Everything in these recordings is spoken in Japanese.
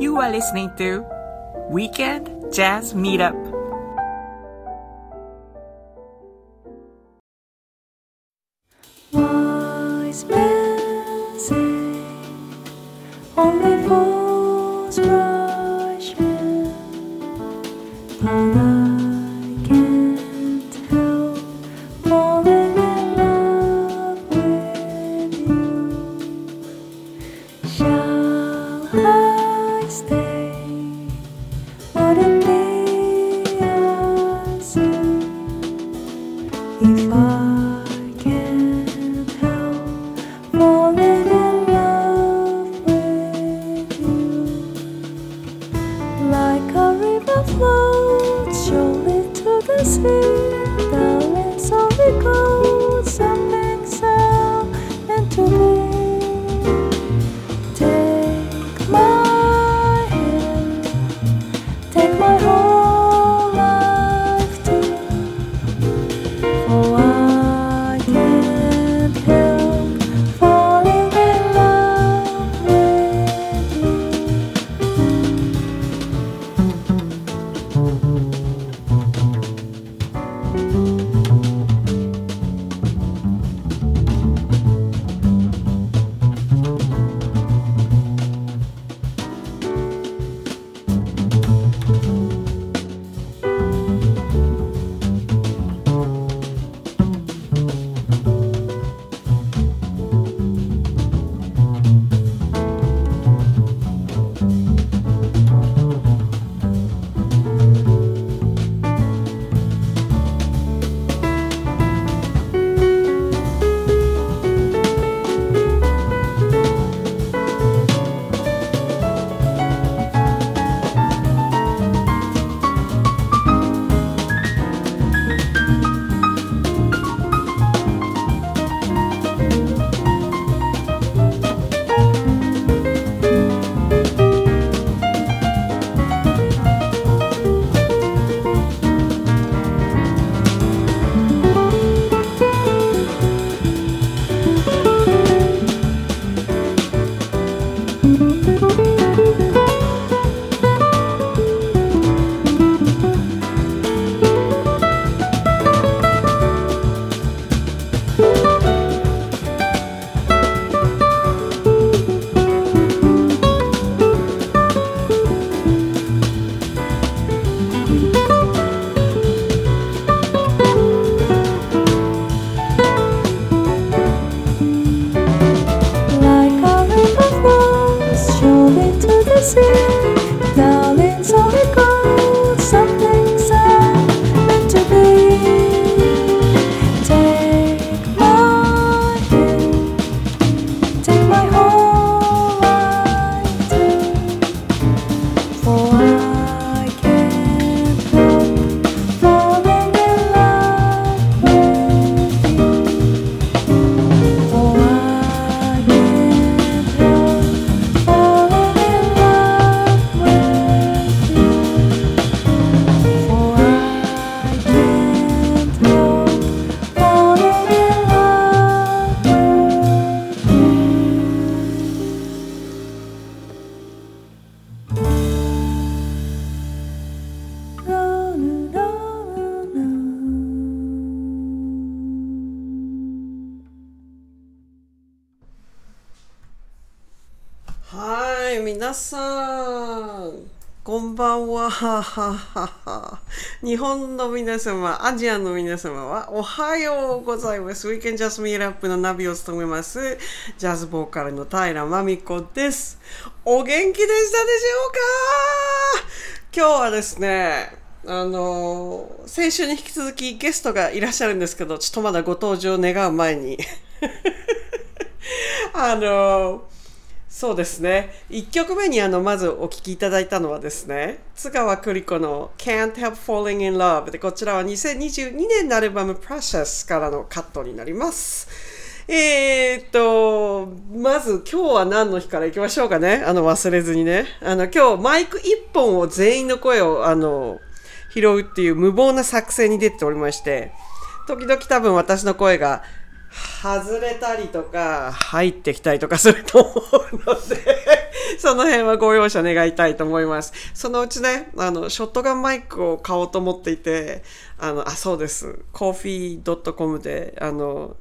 You are listening to Weekend Jazz Meetup. 日本の皆様、アジアの皆様は、おはようございます。ウィーケンジャスミーラップのナビを務めます、ジャズボーカルの平真美子です。お元気でしたでしょうか？今日はですね、あの、先週に引き続きゲストがいらっしゃるんですけど、ちょっとまだご登場願う前に。あの、そうですね。1曲目にあのまずお聴きいただいたのはですね、津川栗子の Can't Help Falling in Love で、こちらは2022年のアルバム Precious からのカットになります。えーっと、まず今日は何の日からいきましょうかね？あの忘れずにね。あの今日マイク1本を全員の声をあの拾うっていう無謀な作戦に出ておりまして、時々多分私の声が外れたりとか入ってきたりとかすると思うので その辺はご容赦願いたいと思います。そのうちね、あの、ショットガンマイクを買おうと思っていて、あの、あ、そうです。coffee.com で、あの、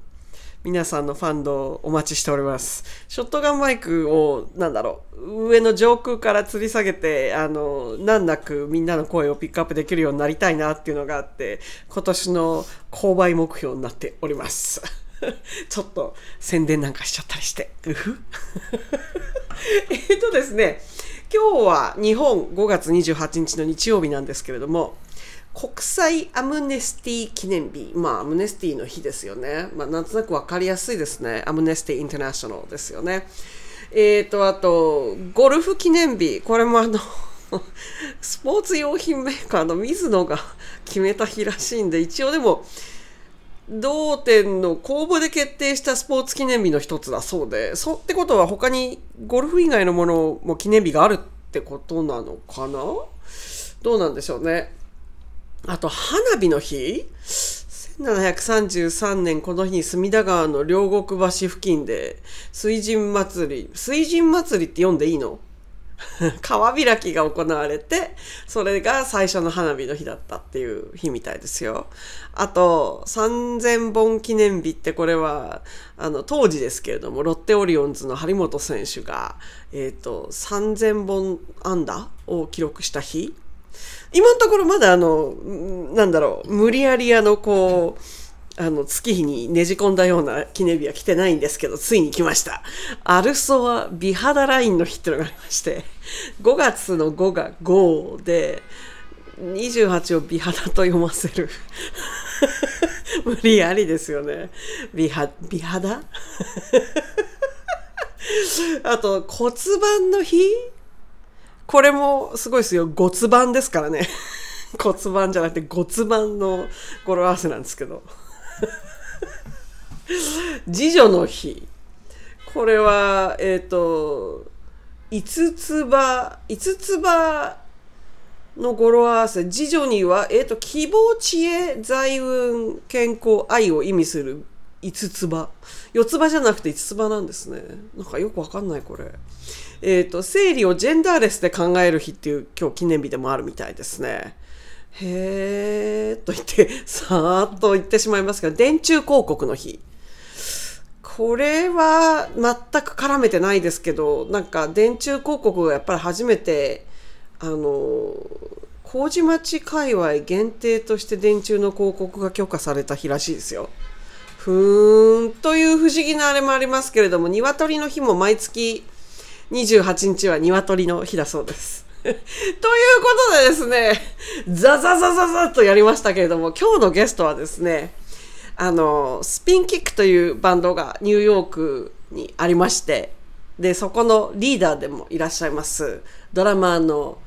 皆さんのファンドをお待ちしております。ショットガンマイクを、なんだろう、上の上空から吊り下げて、あの、難なくみんなの声をピックアップできるようになりたいなっていうのがあって、今年の購買目標になっております。ちょっと宣伝なんかしちゃったりして。うふ えっとですね、今日は日本5月28日の日曜日なんですけれども、国際アムネスティ記念日。まあ、アムネスティの日ですよね。まあ、なんとなくわかりやすいですね。アムネスティインターナショナルですよね。えっ、と、あと、ゴルフ記念日。これもあの、スポーツ用品メーカーの水野が決めた日らしいんで、一応でも、同店の公募で決定したスポーツ記念日の一つだそうで、そうってことは他にゴルフ以外のものも記念日があるってことなのかな？どうなんでしょうね。あと、花火の日 ?1733 年この日に隅田川の両国橋付近で水神祭り、水神祭りって読んでいいの？川開きが行われて、それが最初の花火の日だったっていう日みたいですよ。あと、3000本記念日ってこれは、あの、当時ですけれども、ロッテオリオンズの張本選手が、えっ、と、3000本安打を記録した日今のところまだあの、なんだろう、無理やりあの、こう、あの、月日にねじ込んだような記念日は来てないんですけど、ついに来ました。アルソア美肌ラインの日っていうのがありまして、5月の5が5で、28を美肌と読ませる。無理やりですよね。美肌、美肌？あと、骨盤の日？これもすごいですよ。骨盤ですからね。骨盤じゃなくて骨盤の語呂合わせなんですけど。次女の日。これは、えっ、と、五つ葉、五つ葉の語呂合わせ。次女には、えっ、と、希望、知恵、財運、健康、愛を意味する五つ葉。四つ葉じゃなくて五つ葉なんですね。なんかよくわかんない、これ。えっ、と、生理をジェンダーレスで考える日っていう今日記念日でもあるみたいですね。へーと言って、さーっと言ってしまいますが、電柱広告の日。これは全く絡めてないですけど、なんか電柱広告がやっぱり初めて、あの、麹町界隈限定として電柱の広告が許可された日らしいですよ。ふーん、という不思議なあれもありますけれども、鶏の日も毎月28日は鶏の日だそうです。ということでですね、ザザザザザとやりましたけれども、今日のゲストはですね、あの、スピンキックというバンドがニューヨークにありまして、で、そこのリーダーでもいらっしゃいます、ドラマーの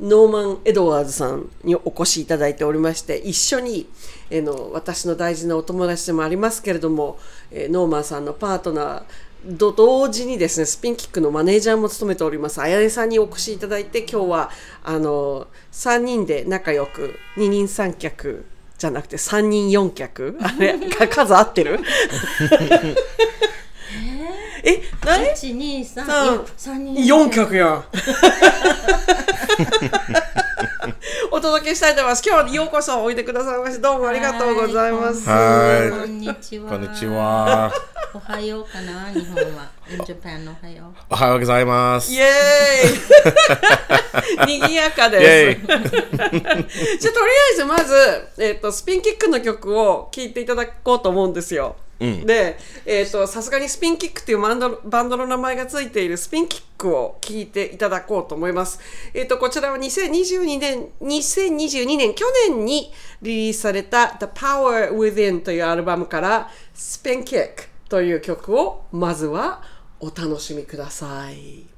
ノーマン・エドワーズさんにお越しいただいておりまして、一緒に、えの私の大事なお友達でもありますけれども、えノーマンさんのパートナーと同時にですね、スピンキックのマネージャーも務めております、あやねさんにお越しいただいて、今日は、あの、3人で仲良く、二人三脚じゃなくて3人4脚あれ、か数合ってる？え、何？一二三三いや三人4脚やん。お届けしたいと思います。今日はようこそおいでくださいまして、どうもありがとうございます。はいこんにちはこんにちは。おはようかな日本は in Japan のおはようおはようございます。イエーイ賑やかイです。ェイ じゃあとりあえずまず、えっとスピンキックの曲を聴いていただこうと思うんですよ。で、えっとさすがにスピンキックというバンドバンドの名前がついているスピンキックを聴いていただこうと思います。えっとこちらは2022年2022年去年にリリースされた The Power Within というアルバムからスピンキックという曲をまずはお楽しみください。「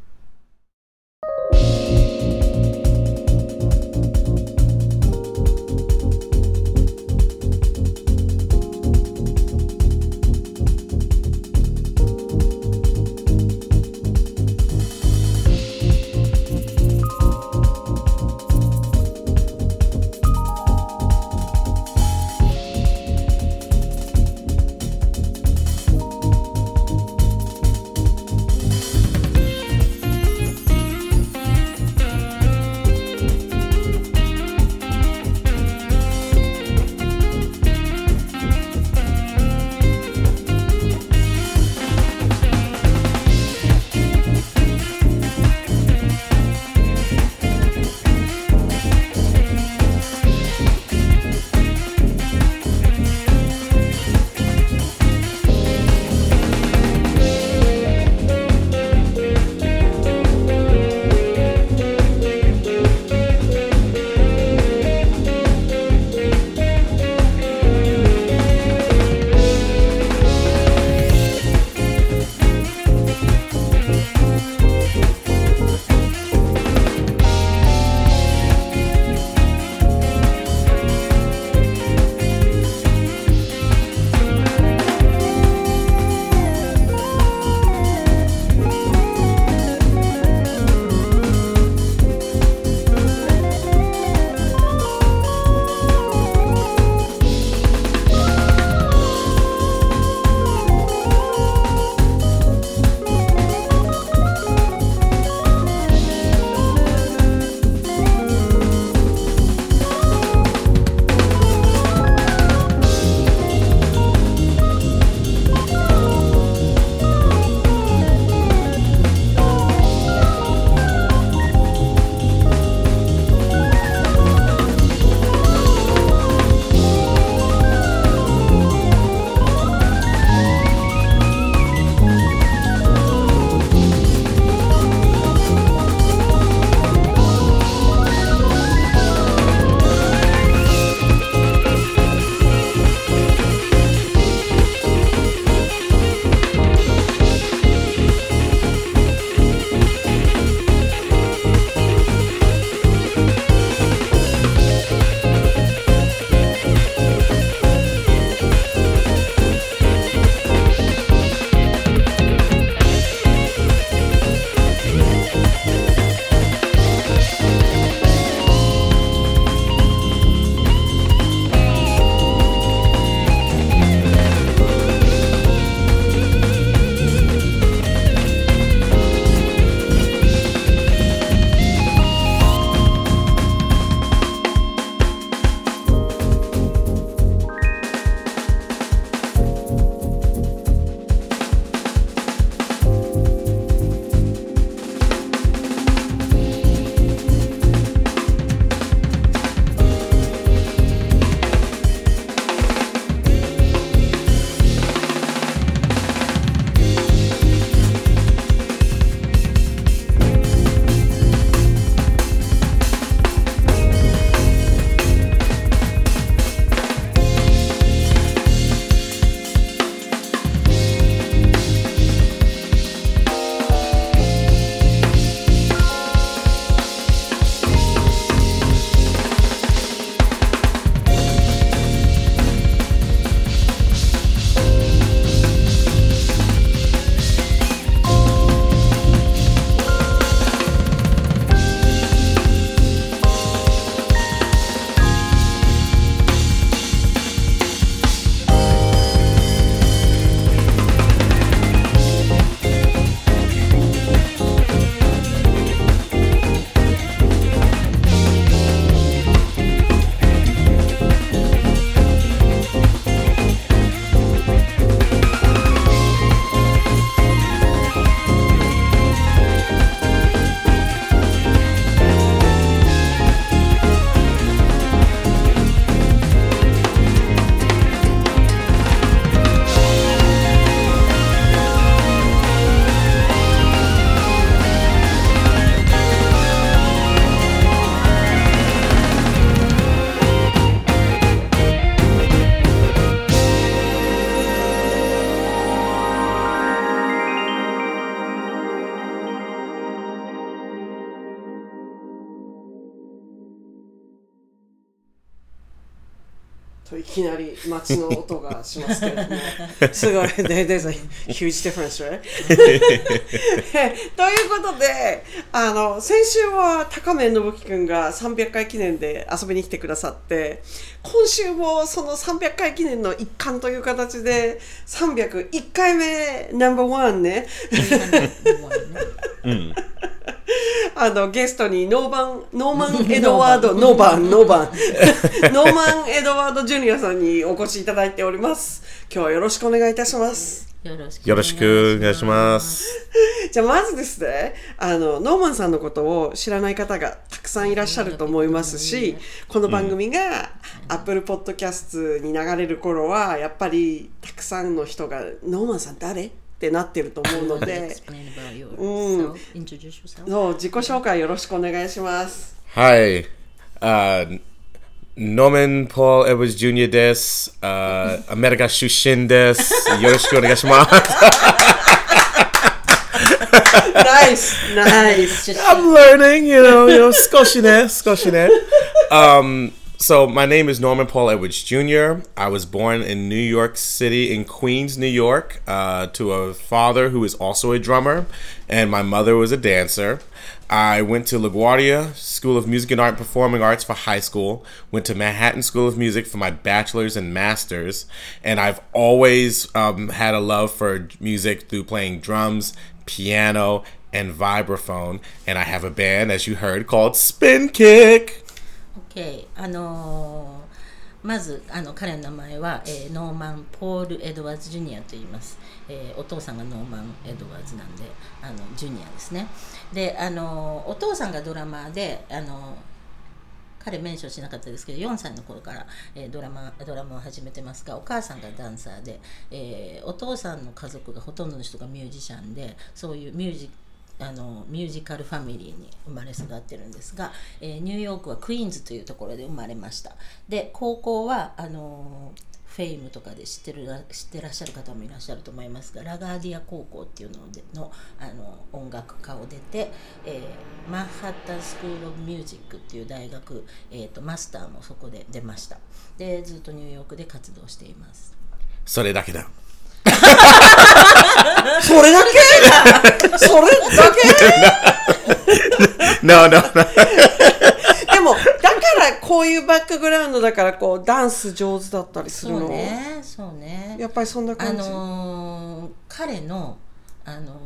街の音がしますけれども、すごい、ね、there's a huge difference, right? ということで、あの先週は高め信樹くんが300回記念で遊びに来てくださって、今週もその300回記念の一環という形で、301回目ナンバーワンね、あのゲストにノーバンノーマン エドワード、ノーバン、ノーバン、ノー マン・エドワード・ジュニアさんにお越しいただいております。今日はよろしくお願いいたします。よろしくお願いします。じゃあまずですねあのノーマンさんのことを知らない方がたくさんいらっしゃると思いますしこの番組が Apple Podcast に流れる頃はやっぱりたくさんの人が「ノーマンさん誰?」ってなってると思うのでうん.そう自己紹介よろしくお願いします。Hi. Uh, Norman Paul Edwards Jr. です。Uh, アメリカ出身です。よろしくお願いします。ナイスナイス I'm learning, you know, you know, 少しね、少しね。Um, so my name is Norman Paul Edwards Jr. I was born in New York City, in Queens, New York, uh, to a father who is also a drummer, and my mother was a dancer. I went to LaGuardia School of Music and Art and Performing Arts for high school, went to Manhattan School of Music for my bachelor's and master's, and I've always um, had a love for music through playing drums, piano, and vibraphone. And I have a band, as you heard, called Spin Kick. OK。あのーまずあの彼の名前は、えーノーマン・ポール・エドワーズ・ジュニアと言います、えーお父さんがノーマン・エドワーズなんであのジュニアですねであのお父さんがドラマーであの彼 mention しなかったですけど4歳の頃から、えードラマドラマを始めてますがお母さんがダンサーで、えーお父さんの家族がほとんどの人がミュージシャンでそういうミュージあの musical family に生まれ育ってるんですが、えーニューヨークはクイーンズというところで生まれました。で高校はあのフェイムとかで知ってる知ってらっしゃる方もいらっしゃると思いますがラガーディア高校っていうのでのあの音楽科を出て、えーマンハッタンスクール・オブ・ミュージックっていう大学、えー、とマスターもそこで出ました。でずっとニューヨークで活動しています。それだけだ。それだけ？それだけ？No, no, no. でもだからこういうバックグラウンドだからこうダンス上手だったりするそうの、ねそうね。やっぱりそんなあ感じ、のー彼のあのー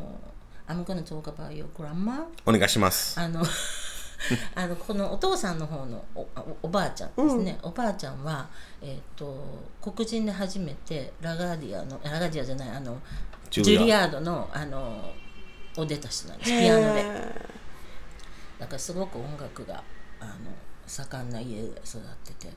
I'm gonna talk about your grandma お願いします。あの あのこのお父さんの方のおおおばあちゃんですね、おばあちゃんは、えー、と黒人で初めてラガーディアのラガーディアじゃないあのジュリアードのあのを出た人なんです。ピアノで。だからすごく音楽があの盛んな家で育ってて。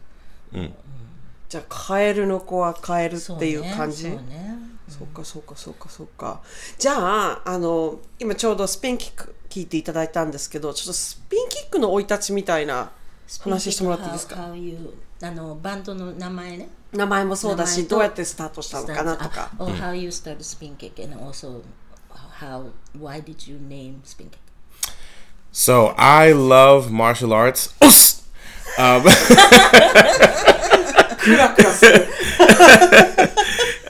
じゃあカエルの子はカエルっていう感じ？そうねそうかそうかそうかそうか。じゃああの今ちょうどスピンキック聞いていただいたんですけどちょっとスピンキックの生い立ちみたいな話してもらっていいですか？あのバンドの名前ね名前もそうだし名前とどうやってスタートしたのかなとかあ or how you started spin kick and also how why did you name spin kick So I love martial arts. Us! Um, クラクラする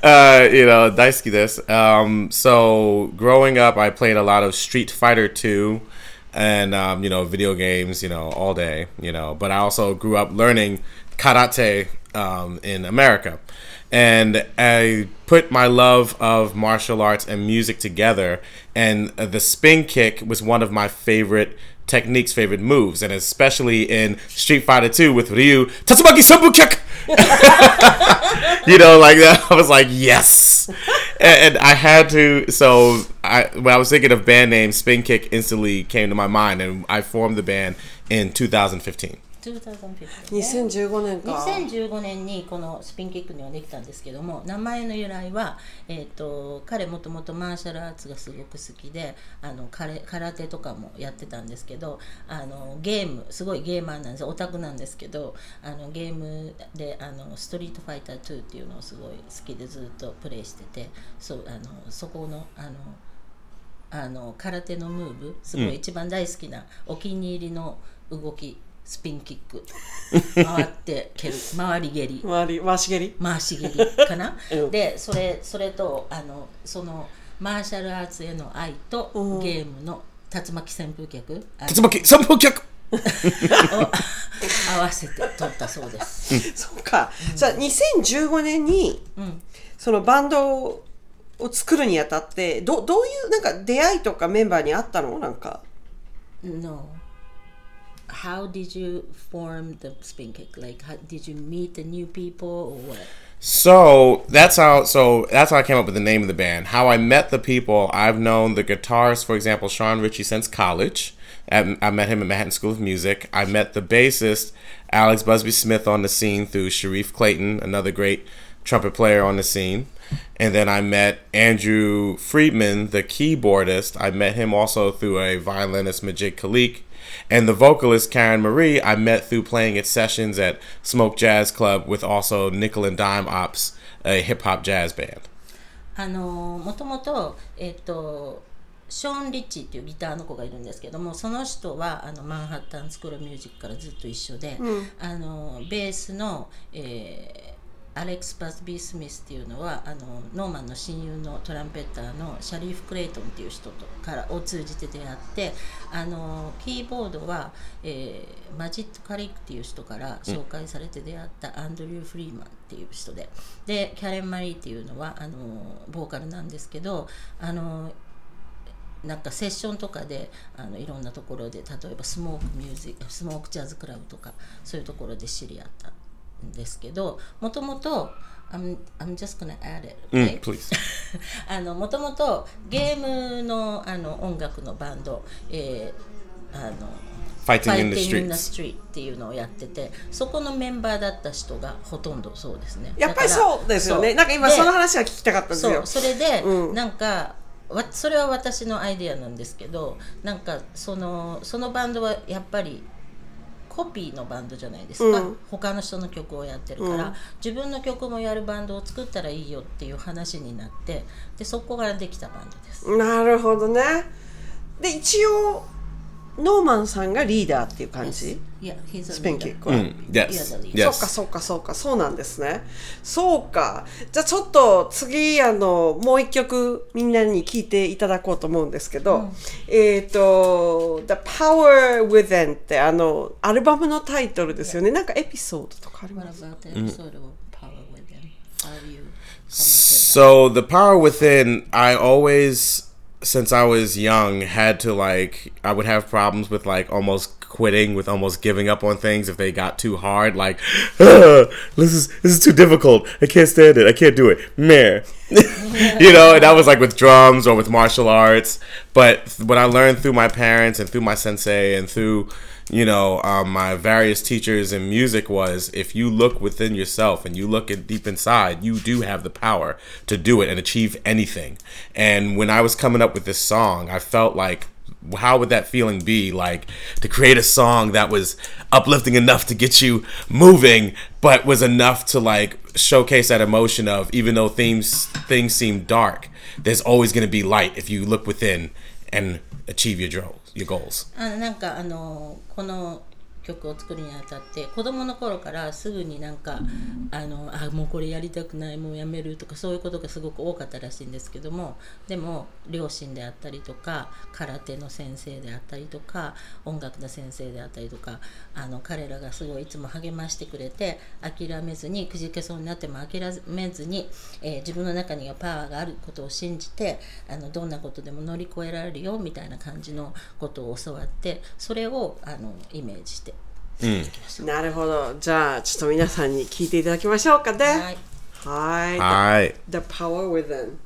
uh, you know, daisuki desu. Um, so growing up, I played a lot of Street Fighter 2 and, um, you know, video games, you know, all day, you know. But I also grew up learning karate um, in America. And I put my love of martial arts and music together. And the spin kick was one of my favorite techniques, favorite moves. And especially in Street Fighter 2 with Ryu, Tatsumaki Senpu Kick! you know, like that. I was like, yes. and, and I had to. So I, when I was thinking of band names, Spin Kick instantly came to my mind, and I formed the band in 2015. 2015 2015年か。2015年にこのスピンキックにはできたんですけども名前の由来は、えー、と彼もともとマーシャルアーツがすごく好きであの空空手とかもやってたんですけどあのゲームすごいゲーマーなんです。オタクなんですけどあのゲームであのストリートファイター2っていうのをすごい好きでずっとプレイしててそうあのそこのあのあの空手のムーブすごい一番大好きなお気に入りの動きスピンキック。回って蹴る。回り蹴り。回り回し蹴り？回し蹴りかな、うん。でそれそれとあのそのマーシャルアーツへの愛とうん。ゲームの竜巻旋風脚竜巻三風脚を合わせて撮ったそうです。そうか、じゃあ2015年にうん。そのバンドを作るにあたってどどういうなんか出会いとかメンバーにあったの？なんか。No. How did you form the spin kick? Like, how, did you meet the new people or what? So that's how. So that's how I came up with the name of the band. How I met the people. I've known the guitarist, for example, Sean Ritchie, since college. I met him at Manhattan School of Music. I met the bassist Alex Busby Smith on the scene through Sharif Clayton, another great trumpet player on the scene. And then I met Andrew Friedman, the keyboardist. I met him also through a violinist, Majid Khalik. And the vocalist, Karen Marie, I met through playing at sessions at Smoke Jazz Club with also Nickel and Dime Ops, a hip hop jazz band. あのもともと,、えっとショーン・リッチーっていうギターの子がいるんですけどもその人はあのマンハッタン・スクール・ミュージックからずっと一緒で、あのベースの、えー ー、アレックス・バスビー・スミスっていうのはあのノーマンの親友のトランペッターのシャリーフ・クレイトンっていう人とからを通じて出会ってあのキーボードは、えーマジット・カリックっていう人から紹介されて出会ったアンドリュー・フリーマンっていう人で。でキャレン・マリーっていうのはあのボーカルなんですけどあのなんかセッションとかであのいろんなところで例えばスモークミュージックスモークジャズクラブとかそういうところで知り合った。ですけどもともと I'm, I'm just gonna add it、Mm, okay? please. あのもともとゲームのあの音楽のバンド、えーあの Fighting in the. Street っていうのをやっててそこのメンバーだった人がほとんどそうですねやっぱりそうですよねなんか今でその話は聞きたかったんですよそうそれで、うんなんかわそれは私のアイデアなんですけどなんかそのそのバンドはやっぱりコピーのバンドじゃないですか、うん。他の人の曲をやってるから、うん。自分の曲もやるバンドを作ったらいいよっていう話になって。でそこからできたバンドです。なるほどね。で一応ノーマンさんがリーダーっていう感じ？いや、he's a スペンキックは、Mm, yes. Yeah. Yes. そうかそうかそうかそうなんですね。そうかじゃあちょっと次あのもう一曲みんなに聞いていただこうと思うんですけど、えっ、と「The Power Within」ってあのアルバムのタイトルですよね。なんかエピソードとかあり What ます？about the episode of Power Within? How do you come up with? So the power within, I always, since I was young, had to like, I would have problems with like almost quitting, with almost giving up on things if they got too hard. Like, "Ah, this is this is too difficult. I can't stand it. I can't do it. Meh. you know, and that was like with drums or with martial arts. But what I learned through my parents and through my sensei and through you know, um, my various teachers in music was if you look within yourself and you look at deep inside, you do have the power to do it and achieve anything. And when I was coming up with this song, I felt like, how would that feeling be like to create a song that was uplifting enough to get you moving, but was enough to like showcase that emotion of even though themes things seem dark, there's always going to be light if you look within and achieve your goals. Your goals. あのなんかあのこの曲を作るにあたって子供の頃からすぐになんかあのあもうこれやりたくないもうやめるとかそういうことがすごく多かったらしいんですけどもでも両親であったりとか空手の先生であったりとか音楽の先生であったりとかあの彼らがすごいいつも励ましてくれて諦めずにくじけそうになっても諦めずに、えー自分の中にはパワーがあることを信じてあのどんなことでも乗り越えられるよみたいな感じのことを教わってそれをあのイメージしてなるほど。じゃあちょっと皆さんに聞いていただきましょうかね。はい。はい. The Power Within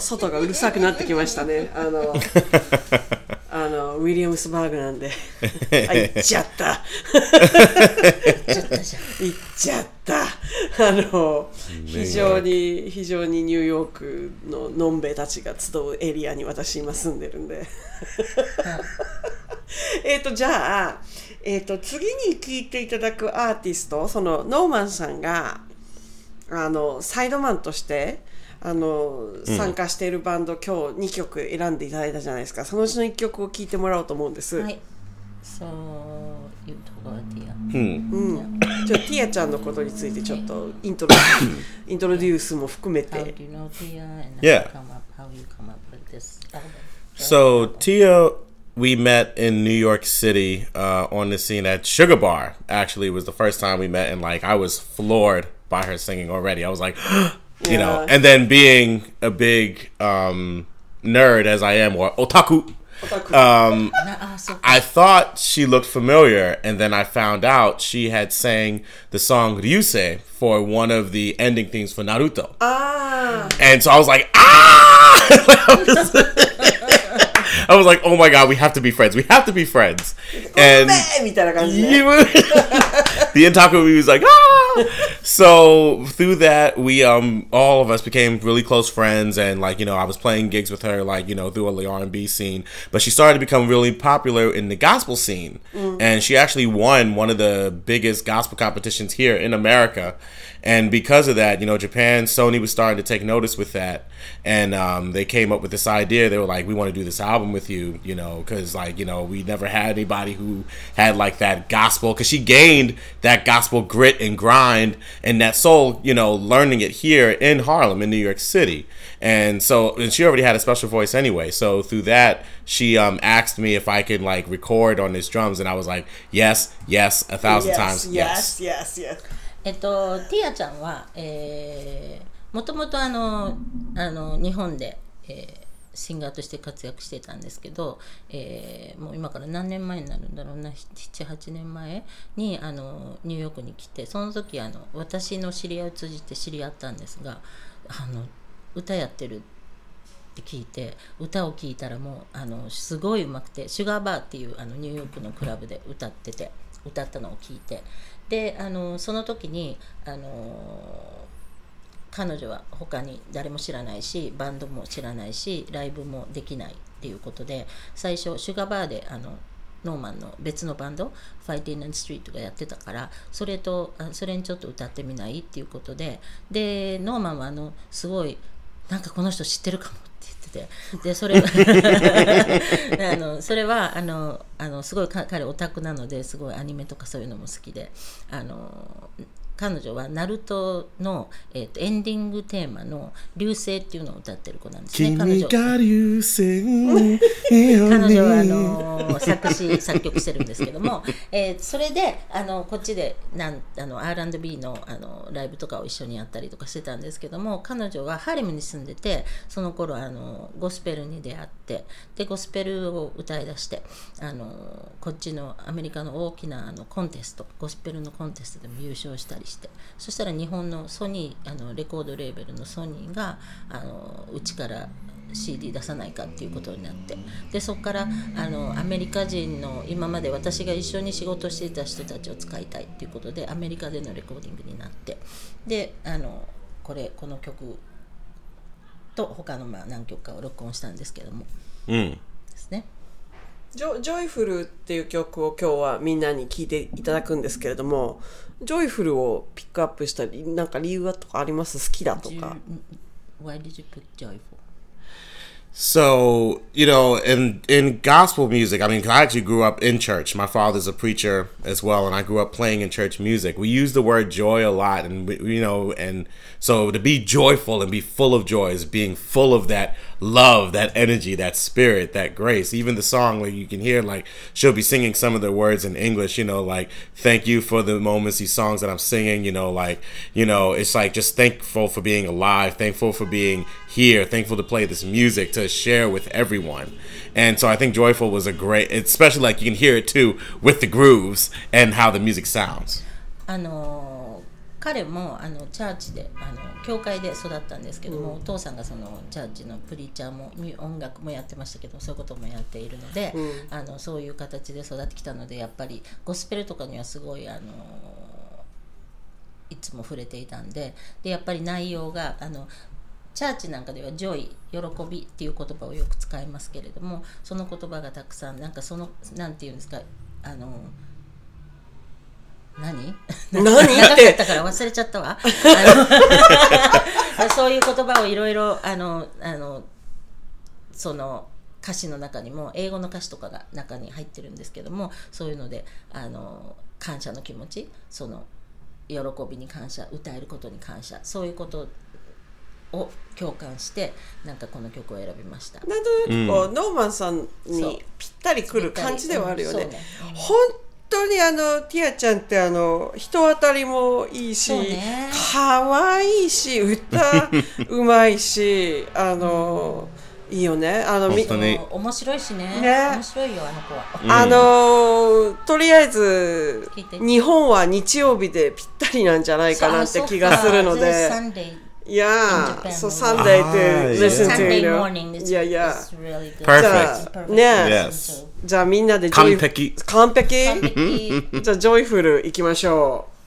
外がうるさくなってきましたね。あの あのウィリアムスバーグなんで。あ行っちゃった。行っちゃったあの非常に非常にニューヨークののんべえたちが集うエリアに私今住んでるんで。えっとじゃあ、えっと次に聴いていただくアーティストそのノーマンさんがあのサイドマンとしてあの参加しているバンド、今日2曲選んでいただいたじゃないですかそのうちの1曲を聴いてもらおうと思うんです、はい。So you talk about the うん。ちょっとティアちゃんのことについてちょっとイントロイントロデュースも含めて you know Yeah. So Tia, we met in New York City uh, on the scene at Sugar Bar. Actually, it was the first time we met, and like I was floored by her singing already. I was like, Yeah. You know, and then being a big um, nerd as I am, or otaku, um, I thought she looked familiar, and then I found out she had sang the song Ryusei for one of the ending things for Naruto. Ah. And so I was like, ah! I was like, oh my god, we have to be friends. We have to be friends. And you, the entire movie was like, ah. So through that, we um all of us became really close friends, and like you know, I was playing gigs with her, like you know, through the R and B scene. But she started to become really popular in the gospel scene, mm-hmm. and she actually won one of the biggest gospel competitions here in America. And because of that, you know, Japan, Sony was starting to take notice with that, and um, they came up with this idea. They were like, "We want to do this album with you," you know, because like you know, we never had anybody who had like that gospel. Because she gained that gospel grit and grind and that soul, you know, learning it here in Harlem, in New York City. And so, and she already had a special voice anyway. So through that, she um, asked me if I could like record on his drums, and I was like, "Yes, yes, a thousand times, yes." yes, yes, yes. えっと、ティアちゃんは、えー、もともとあのあの日本で、えーシンガーとして活躍してたんですけど、えーもう今から何年前になるんだろうな78年前にあのニューヨークに来てその時あの私の知り合いを通じて知り合ったんですがあの歌やってるって聞いて歌を聴いたらもうあのすごいうまくてシュガーバーっていうあのニューヨークのクラブで歌ってて歌ったのを聞いてであのその時にあの彼女は他に誰も知らないしバンドも知らないしライブもできないっていうことで最初シュガーバーであのノーマンの別のバンド「ファイティン・ン・ストリート」がやってたからそれとあそれにちょっと歌ってみないっていうことででノーマンはあのすごいなんかこの人知ってるかもってて。でそれあのそれは あのあのすごい彼オタクなのですごいアニメとかそういうのも好きであの彼女はナルトの、えーとエンディングテーマの「流星」っていうのを歌ってる子なんですね。彼女彼女はあの作詞作曲してるんですけども、えーそれであのこっちでなんあの R&B のあのライブとかを一緒にやったりとかしてたんですけども彼女はハーレムに住んでてその頃あのゴスペルに出会ってでゴスペルを歌い出してあのこっちのアメリカの大きなあのコンテストゴスペルのコンテストでも優勝したりしてそしたら日本のソニーあのレコードレーベルのソニーがあのうちから CD 出さないかっていうことになってでそこからあのアメリカ人の今まで私が一緒に仕事していた人たちを使いたいっていうことでアメリカでのレコーディングになってであのこれこの曲と他のまあ何曲かを録音したんですけども Mm. ですね。ジョジョイフルっていう曲を今日はみんなに聴いていただくんですけれどもジョイフルをピックアップしたりなんか理由はとかあります好きだとか Why did you put joyful? So you know, in in gospel music, I mean, 'cause I actually grew up in church. My father's a preacher as well, and I grew up playing in church music. We use the word joy a lot, and we, you know, and so to be joyful and be full of joy is being full of that love, that energy, that spirit, that grace. Even the song where you can hear like she'll be singing some of the words in English, you know, like thank you for the moments, these songs that I'm singing, you know, like you know, it's like just thankful for being alive, thankful for being here, thankful to play this music to share with everyone. And so I think Joyful was a great, especially like you can hear it too with the grooves and how the music sounds. あの彼もあのチャーチであの教会で育ったんですけども、お父さんがそのチャーチのプリーチャーも音楽もやってましたけどそういうこともやっているので、あのそういう形で育ってきたのでやっぱりゴスペルとかにはすごいあのいつも触れていたんででやっぱり内容があのチャーチなんかでは「joy」「喜び」っていう言葉をよく使いますけれどもその言葉がたくさんなんかそのなんていうんですかあの何？何？って。ったから忘れちゃったわ。そういう言葉をいろいろあのあのその歌詞の中にも英語の歌詞とかが中に入ってるんですけどもそういうのであの感謝の気持ちその喜びに感謝歌えることに感謝そういうことを共感してなんかこの曲を選びました。なんとなくこう、ノーマンさんにぴったりくる感じではあるよね。うん。ね。うん。本当にあのティアちゃんってあの人当たりもいいし、可愛いし歌うまいしあの、いいよねあのみ本当面白いしねね面白いよあの子は。あのとりあえず日本は日曜日でぴったりなんじゃないかなって気がするので。サンデー Yeah, Japan so only. Sunday Ah, to listen to, Sunday you know. morning is, Yeah, yeah. is really good. Perfect. じゃあね Yes. じゃあみんなでジョイ完璧。完璧？じゃあジョイフル行きましょ Joyful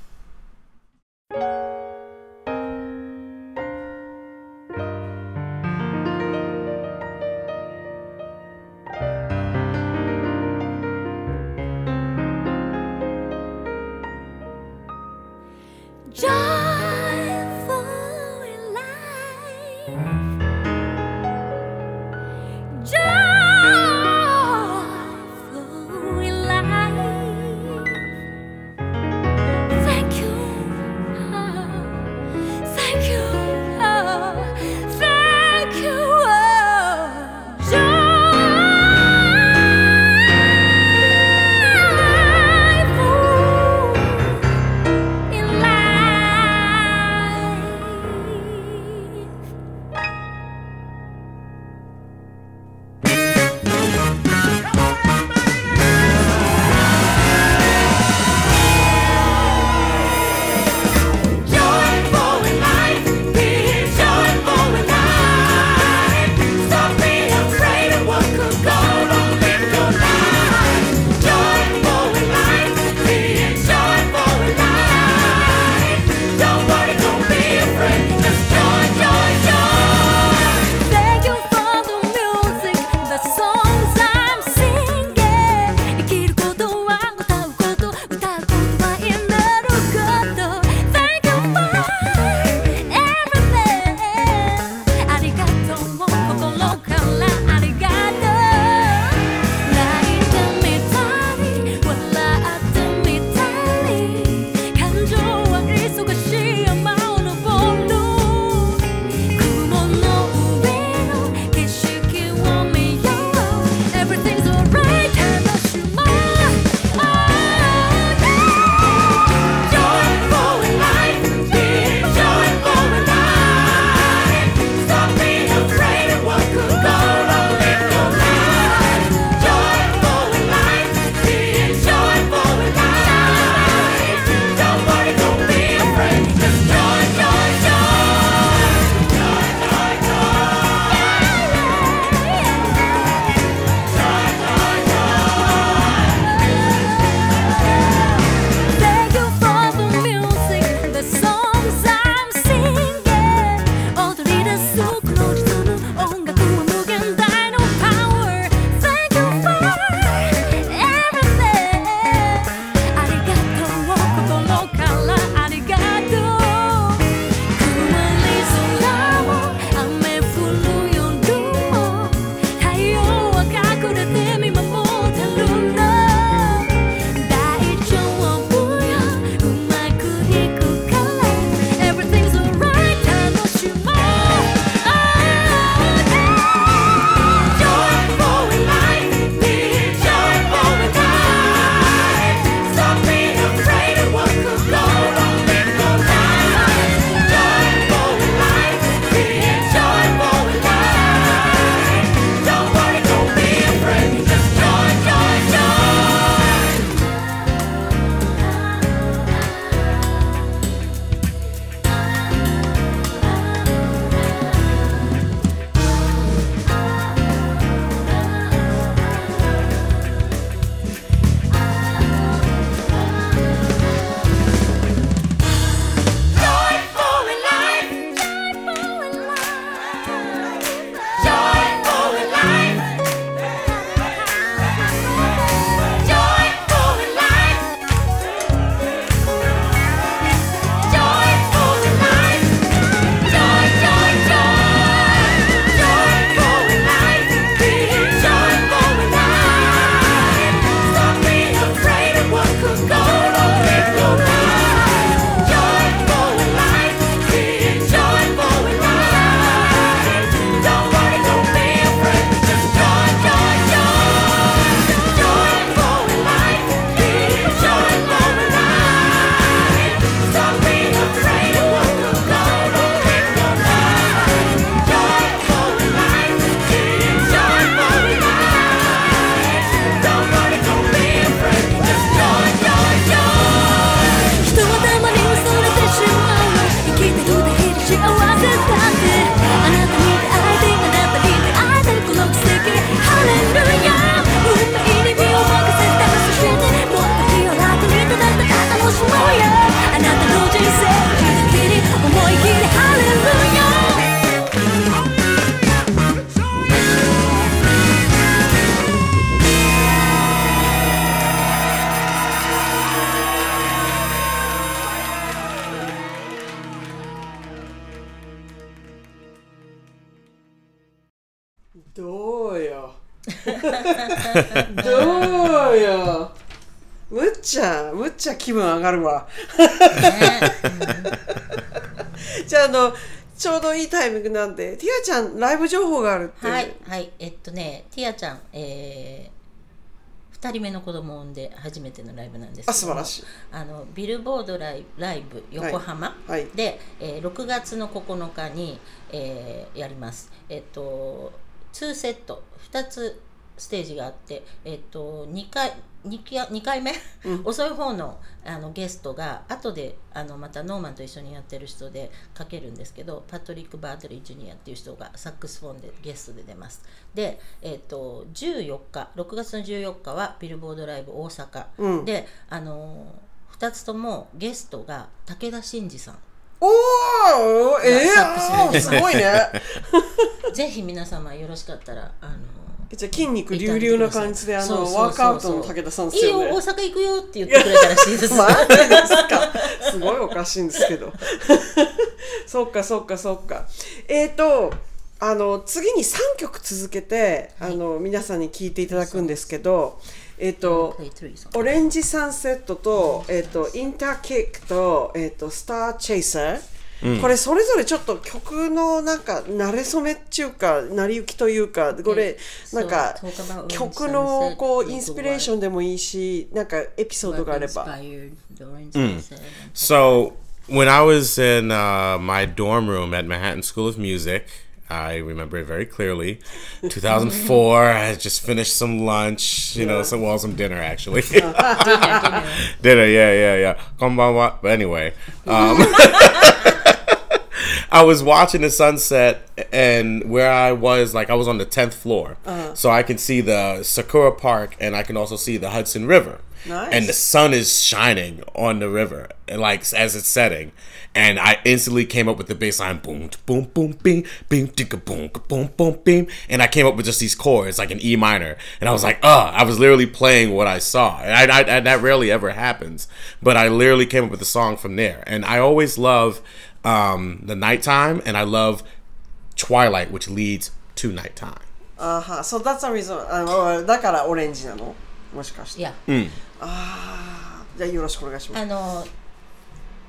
いいタイミングなんでティアちゃんライブ情報があるってはい、はい、えっとね、ティアちゃん、えー、2人目の子供を産んで初めてのライブなんですけどあ素晴らしい。あのビルボードライライブ横浜はい。はいで、えー6月の9日に、えーやります。えっと2セット2つステージがあって、えっと2回2回 ,2 回目、遅い方のあのゲストが後であのまたノーマンと一緒にやってる人でかけるんですけどパトリック・バートリー・ジュニアっていう人がサックスフォンでゲストで出ます。で、えっと14日6月の14日はビルボードライブ大阪、うん。であの2つともゲストが武田真治さん。おおえサックスー、すごいね。ぜひ皆様よろしかったらあのじゃあ筋肉隆々な感じであのワークアウトの武田さんでいいよすよね大阪行くよって言ってくれたらしいですマジ ですか。すごいおかしいんですけど。そっかそっかそっか。えっ、ー、とあの次に3曲続けて、あの皆さんに聴いていただくんですけどえっ、と Play three songs オレンジサンセットと,、えっとインターキックと,、えっとスターチェイサー、これそれぞれちょっと曲のなんか慣れ初めっていうか成り行きというかこれなんか曲のこうインスピレーションでもいいしなんかエピソードがあれば。So when I was in uh, my dorm room at Manhattan School of Music, I remember it very clearly. 2004, I had just finished some lunch, you know, some well, some dinner actually. dinner, dinner. dinner, yeah, yeah, yeah. Konbanwa. But anyway, um, I was watching the sunset, and where I was, like, I was on the tenth floor, so I can see the Sakura Park, and I can also see the Hudson River. Nice. And the sun is shining on the river, and like as it's setting, and I instantly came up with the bass line, boom, boom, boom, bing, bing, ticka, boom, boom, boom, bing, and I came up with just these chords, like an E minor, and I was like, uh, I was literally playing what I saw, and I, I, that rarely ever happens, but I literally came up with the song from there, and I always love um, the nighttime, and I love twilight, which leads to nighttime. あは、so that's the reason あのだからオレンジなの？もしかして。いやあーじゃあよろしくお願いします。あの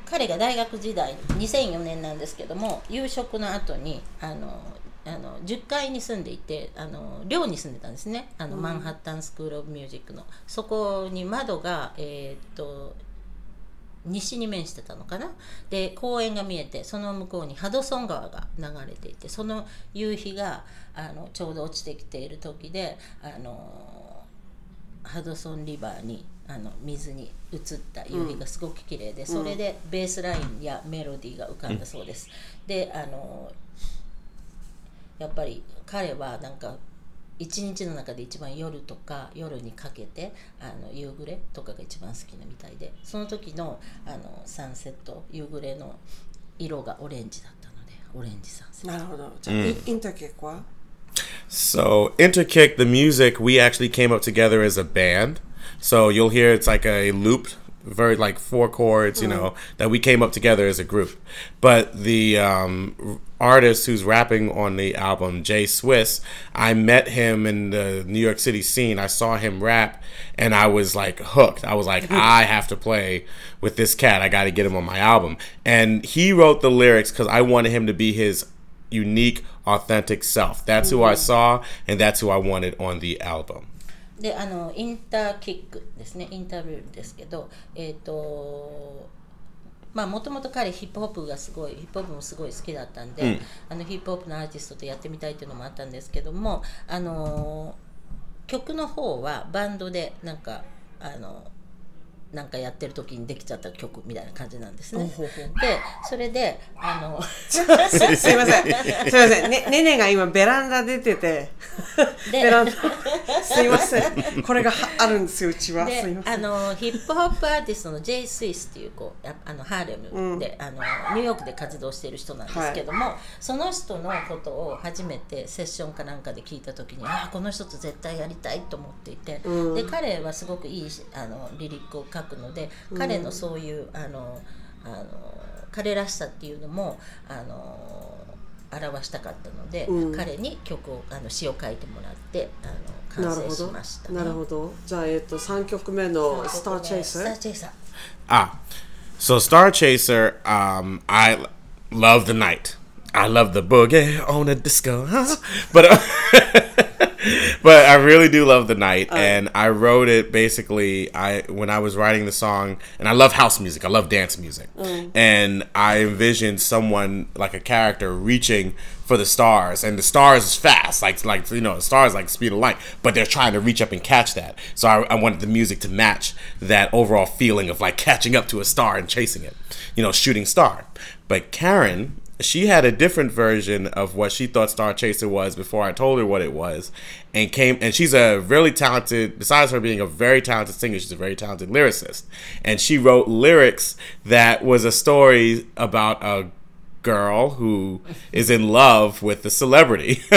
彼が大学時代2004年なんですけども夕食の後にあのあの10階に住んでいてあの寮に住んでたんですねあの、マンハッタンスクール・オブ・ミュージックのそこに窓がえーっと西に面してたのかな？で公園が見えてその向こうにハドソン川が流れていてその夕日があのちょうど落ちてきている時であのハドソンリバーにあの水に映った夕日がすごく綺麗で、それでベースラインやメロディーが浮かんだそうです。であのやっぱり彼はなんか一日の中で一番夜とか夜にかけてあの夕暮れとかが一番好きなみたいでその時のあのサンセット夕暮れの色がオレンジだったのでオレンジサンセットなるほど。じゃあ、インインターキックは？So Interkick, the music, we actually came up together as a band. So you'll hear it's like a looped, very like four chords, you know, that we came up together as a group. But the um, artist who's rapping on the album, Jay Swiss, I met him in the New York City scene. I saw him rap, and I was like hooked. I was like, I have to play with this cat. I got to get him on my album. And he wrote the lyrics because I wanted him to be his unique, authentic self. That's who I saw, and that's who I wanted on the album. であのインターキックですね。インタビューですけどえっ、とまあもともと彼ヒップホップがすごいヒップホップもすごい好きだったんで、あのヒップホップのアーティストとやってみたいっていうのもあったんですけどもあの曲の方はバンドでなんかあのなんかやってる時にできちゃった曲みたいな感じなんですね。でそれであの すいません。すいません。ね、ねねが今ベランダ出てて、でベランダ、すいません。これがはあるんですよ、うちは。すいでません。あのヒップホップアーティストの J・ スイスっていうこうやあのハーレムで、あのニューヨークで活動している人なんですけども、その人のことを初めてセッションかなんかで聞いた時にああこの人と絶対やりたいと思っていて、で彼はすごくいいしあのリリックを書くので彼のそういうあのあの彼らしさっていうのもあの表したかったので、うん。彼に曲をあの詩を書いてもらってあの完成しました、ね、なるほど。じゃあ、えっと3曲目の「スター・チェイススターチェイサー Ah, so Star Chaser, um, I love the night. I love the boogie on the disco, huh? but uh, but I really do love the night, oh, and I wrote it basically. I when I was writing the song, and I love house music. I love dance music, mm. and I envisioned someone like a character reaching for the stars, and the stars is fast, like like you know, the stars like speed of light, but they're trying to reach up and catch that. So I, I wanted the music to match that overall feeling of like catching up to a star and chasing it, you know, shooting star. But Karen, she had a different version of what she thought Star Chaser was before I told her what it was, and came and she's a really talented. Besides her being a very talented singer, she's a very talented lyricist, and she wrote lyrics that was a story about a girl who is in love with the celebrity.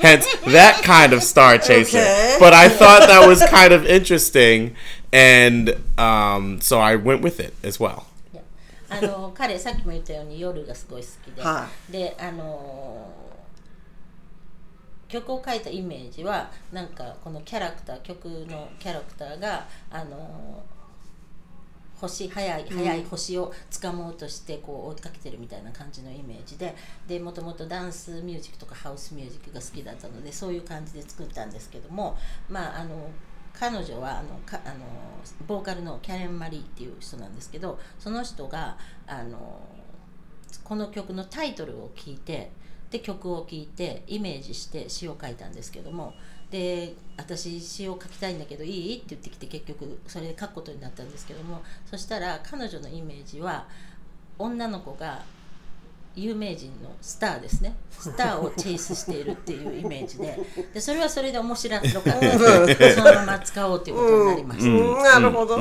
Hence that kind of star chaser. Okay. But I thought that was kind of interesting and um, so I went with it as well. あの彼さっきも言ったように夜がすごい好きで、はであの曲を書いたイメージはなんかこのキャラクター曲のキャラクターがあの星速い速い星を掴もうとしてこう追いかけてるみたいな感じのイメージで。でもともとダンスミュージックとかハウスミュージックが好きだったのでそういう感じで作ったんですけどもまああの彼女はあのかあのボーカルのキャレン・マリーっていう人なんですけどその人があのこの曲のタイトルを聞いてで曲を聴いてイメージして詩を書いたんですけどもで私詩を書きたいんだけどいい？って言ってきて結局それで書くことになったんですけどもそしたら彼女のイメージは女の子が有名人のスターですね。スターをチェイスしているっていうイメージで。でそれはそれで面白かった。のでそのまま使おうということになりました。うん。なるほど、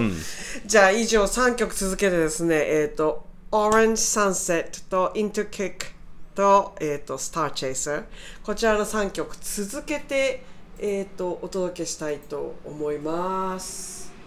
じゃあ以上3曲続けてですねえっ、と「Orange Sunset」と「Into Kick」と,、えー、と「Star Chaser」こちらの3曲続けて、えー、とお届けしたいと思います。「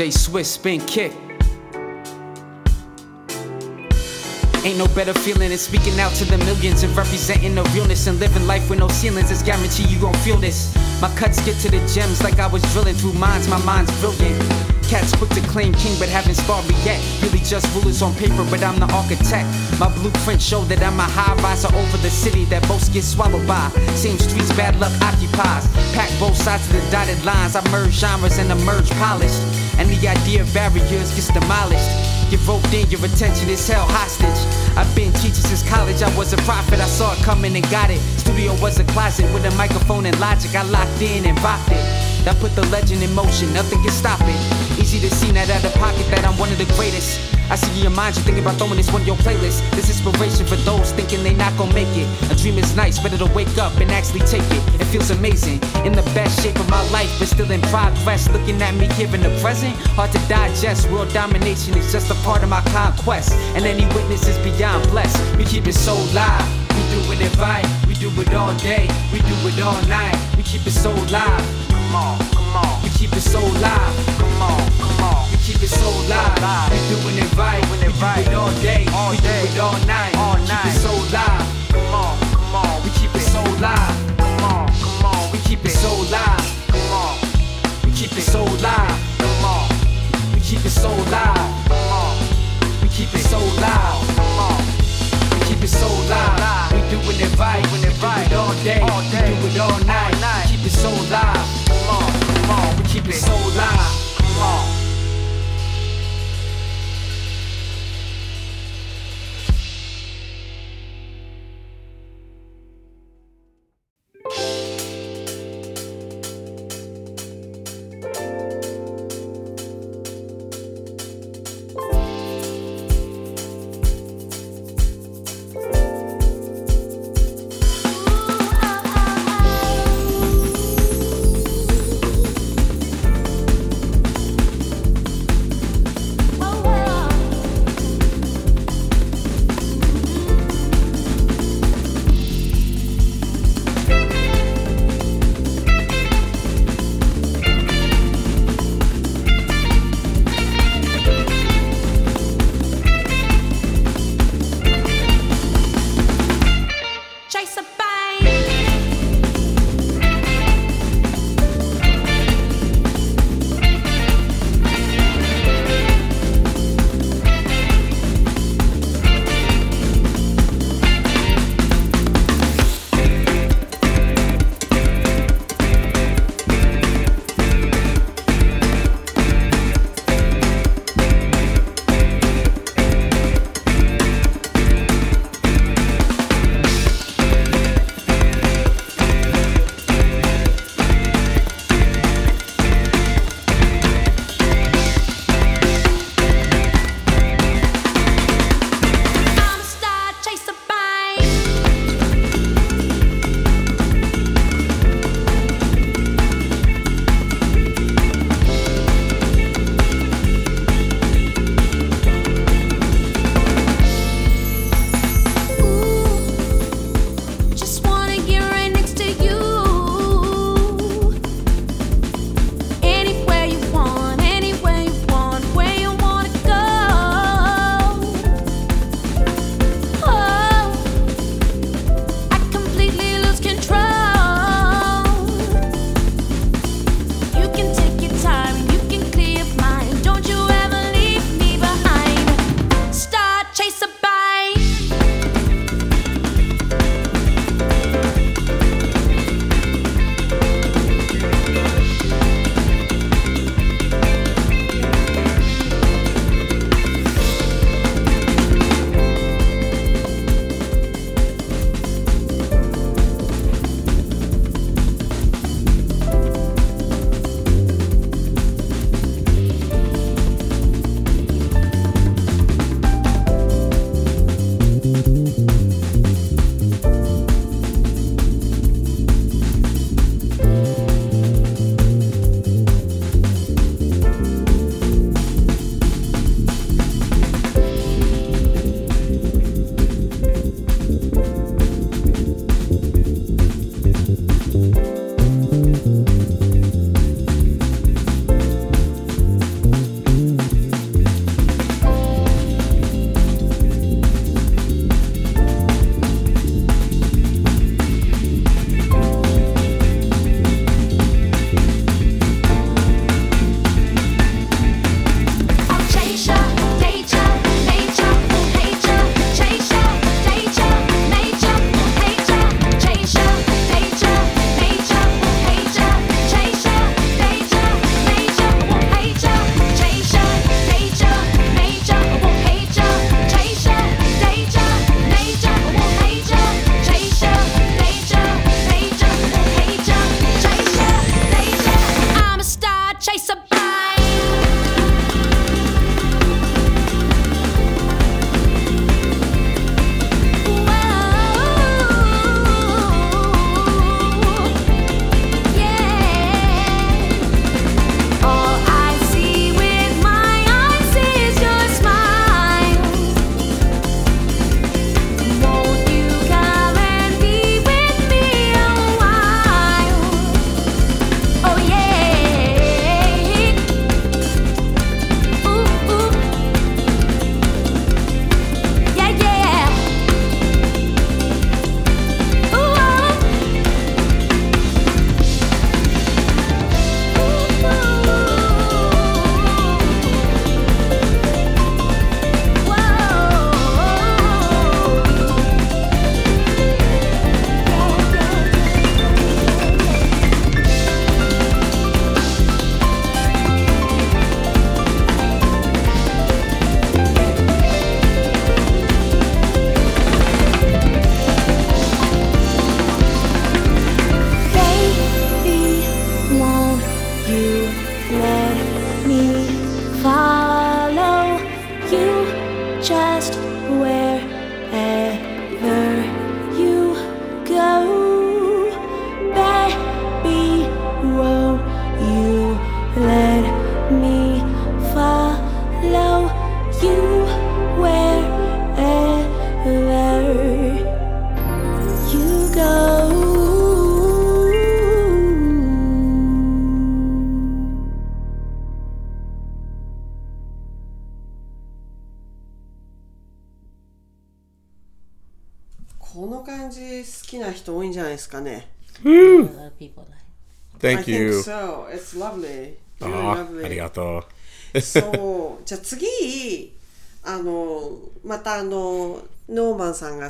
J Swiss, spin kick. Ain't no better feeling than speaking out to the millions and representing the realness and living life with no ceilings. It's guarantee you gon' feel this. My cuts get to the gems like I was drilling through mines. My mind's brilliant. Cats quick to claim king, but haven't sparred me yet. Really just rulers on paper, but I'm the architect. My blueprint show that I'm a high riser over the city that most get swallowed by. Same streets bad luck occupies. Pack both sides of the dotted lines. I merge genres and emerge polished. And the idea of barriers gets demolished. Get roped in, your attention is held hostage. I've been teaching since college, I was a prophet. I saw it coming and got it. Studio was a closet with a microphone and logic. I locked in and rocked it. That put the legend in motion, nothing can stop it. Easy to see now out of pocket that I'm one of the greatest. I see your mind you thinking about throwing this one on your playlist. This inspiration for those thinking they not gonna make it. A dream is nice, better to wake up and actually take it. It feels amazing. In the best shape of my life, but still in progress. Looking at me here in the present, hard to digest. World domination is just a part of my conquest. And any witness is beyond blessed. We keep it so live. We doing it right. We do it all day. We do it all night. We keep it so live. Come on, come on. We keep it so live. Come on, come on. We keep it so live. We doing it right. We do it all day. We do it all night. We keep it so live. Come on, come on. We keep it so live. Come on, come on. We keep it so live. Come on. We keep it so live. Come on. We keep it so live. Come on. We keep it so loud. It so loud. We doing it right. We do it all day. We do it all night. We keep it so live. Come on, come on. We keep it so live. Come on.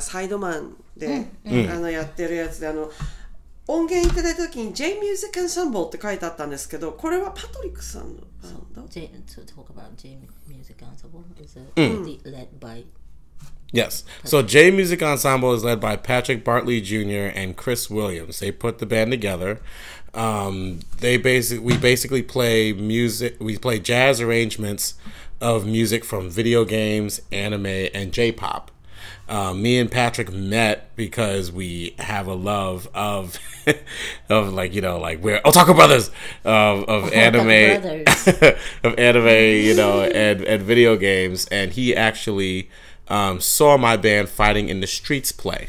がサイドマンで、あのやってるやつで、あの、音源いただいた時に J Music Ensemble って書いてあったんですけど、これはパトリックさんのバンド J, to talk about J Music Ensemble is a, led by Yes. So J Music Ensemble is led by Patrick Bartley Jr. and Chris Williams. They put the band together. Um, they basic we basically play music. We play jazz arrangements of music from video games, anime, and J-pop. Um, me and Patrick met because we have a love of of like you know like we're Otaku brothers of of anime brothers. of anime, you know, and, and video games. And he actually um, saw my band fighting in the streets play.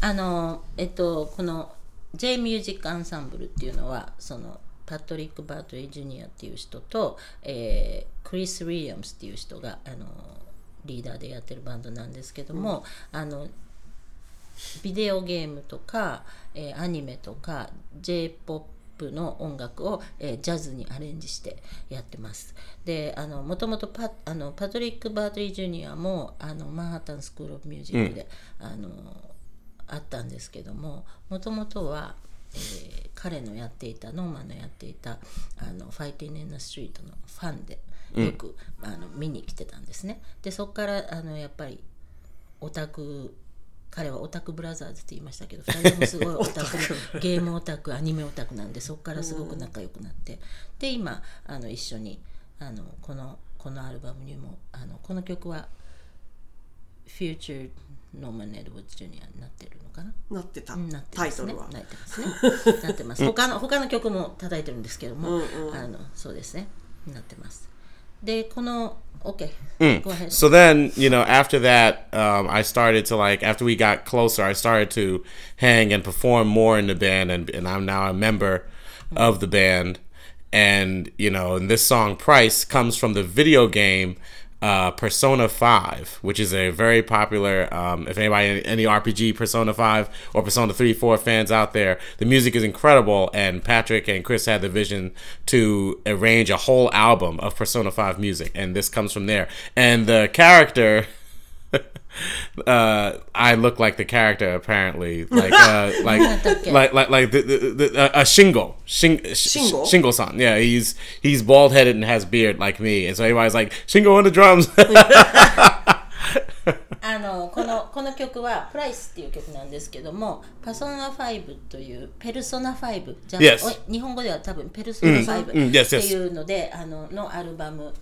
あのえっとこの J ミュージックアンサンブルっていうのはそのパトリック・バートリー・ジュニアっていう人と、えークリス・ウィリアムスっていう人があの リーダーでやってるバンドなんですけども、あのビデオゲームとか、えーアニメとか j p o p の音楽を、えージャズにアレンジしてやってます。であのもともとパあのパトリック・バートリー・ジュニアもあのマンハッタン・スクール・オブ・ミュージックで、あのあったんですけどももともとは、えー彼のやっていたノーマンのやっていたあのファイティン・イン・ナ・ストリートのファンでよく、あの見に来てたんですね。でそこからあのやっぱりオタク彼はオタクブラザーズって言いましたけど2人ともすごい オタクでゲームオタクアニメオタクなんでそこからすごく仲良くなって。で今あの一緒にあのこのこのアルバムにもあのこの曲は Future Norman Edwards Jr. になってるのかな？なってた、うんなってタますね。イトルは。なってますね。なってます。他の他の曲も叩いてるんですけども、あのそうですね。なってます でこの OK、Go ahead So then, you know, after that, um, I started to like, after we got closer, I started to hang and perform more in the band, and, and I'm now a member of the band. And, you know, and this song, Price, comes from the video game uh, Persona 5, which is a very popular, um, if anybody, any RPG Persona 5 or Persona 3, 4 fans out there, the music is incredible. And Patrick and Chris had the vision to arrange a whole album of Persona 5 music. And this comes from there. And the character. uh, I look like the character apparently, like uh, like like like like the, the, the, uh, a Shingo, Shing, Shingo? Shingo san. Yeah, he's he's bald headed and has beard like me, and so everybody's like Shingo on the drums. あのこのこの曲は「プライスっていう曲なんですけども「パソナ5」という「ペルソナ5」じゃあ、 Yes. お日本語では多分「ペルソナ5」うんうん yes, って yes. いうので、あののアルバム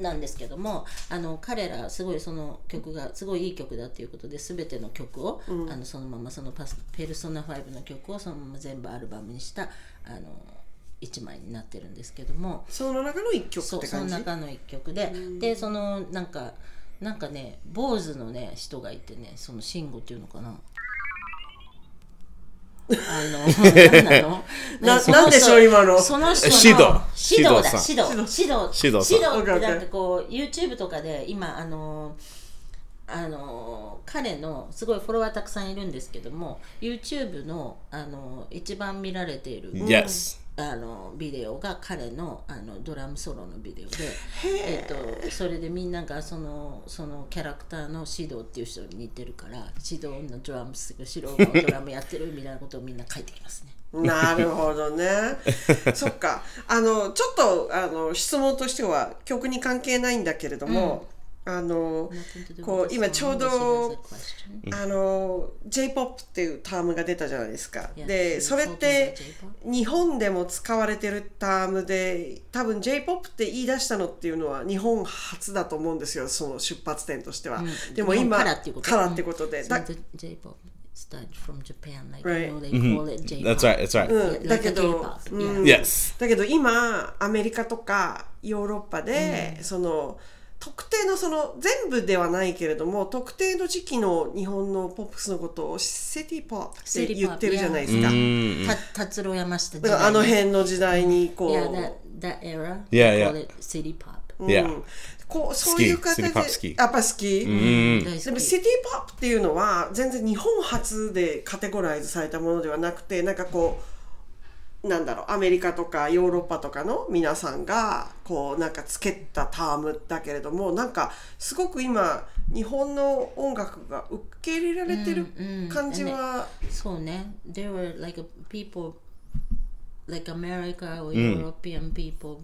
なんですけどもあの彼らすごいその曲がすごいいい曲だっていうことで全ての曲を、あのそのままそのパス「ペルソナ5」の曲をそのまま全部アルバムにしたあの1枚になってるんですけども。その中の一曲そうそのって感じ。中の一曲で、でそのなんかなんかね坊主のね人がいてねその慎吾っていうのかなあの 何なの？ななんでしょう今の？その人のシドシドだ。シシドシドシドシドさん。ってなんかこう YouTube とかで今あのあの彼のすごいフォロワーたくさんいるんですけども YouTube のあの一番見られている。Yes. あのビデオが彼のあのドラムソロのビデオで、えっとそれでみんながそのそのキャラクターの指導っていう人に似てるから指導のドラムス指導のドラムやってるみたいなことをみんな書いてきますね。なるほどね。そっか。あの、ちょっと、あの、質問としては、曲に関係ないんだけれども、あのこう今ちょうどあの J-POP っていうタームが出たじゃないですか。でそれって日本でも使われてるタームで多分 J-POP って言い出したのっていうのは日本初だと思うんですよその出発点としては。でも今からってこと？で。だけど、うん yes. だけど今アメリカとかヨーロッパで、その。特定のその全部ではないけれども特定の時期の日本のポップスのことをシティポップって言ってるじゃないですか。た達郎山下時代だからあの辺の時代にこう、Yeah, that, that era. Yeah, yeah. call it city pop. うん Yeah. こうそういう形でシティポップ好きやっぱ好き、大好きでもシティポップっていうのは全然日本初でカテゴライズされたものではなくてなんかこうなんだろうアメリカとかヨーロッパとかの皆さんがこうなんかつけたタームだけれどもなんかすごく今日本の音楽が受け入れられてる感じは、そうね。There were like a people, like America or European people,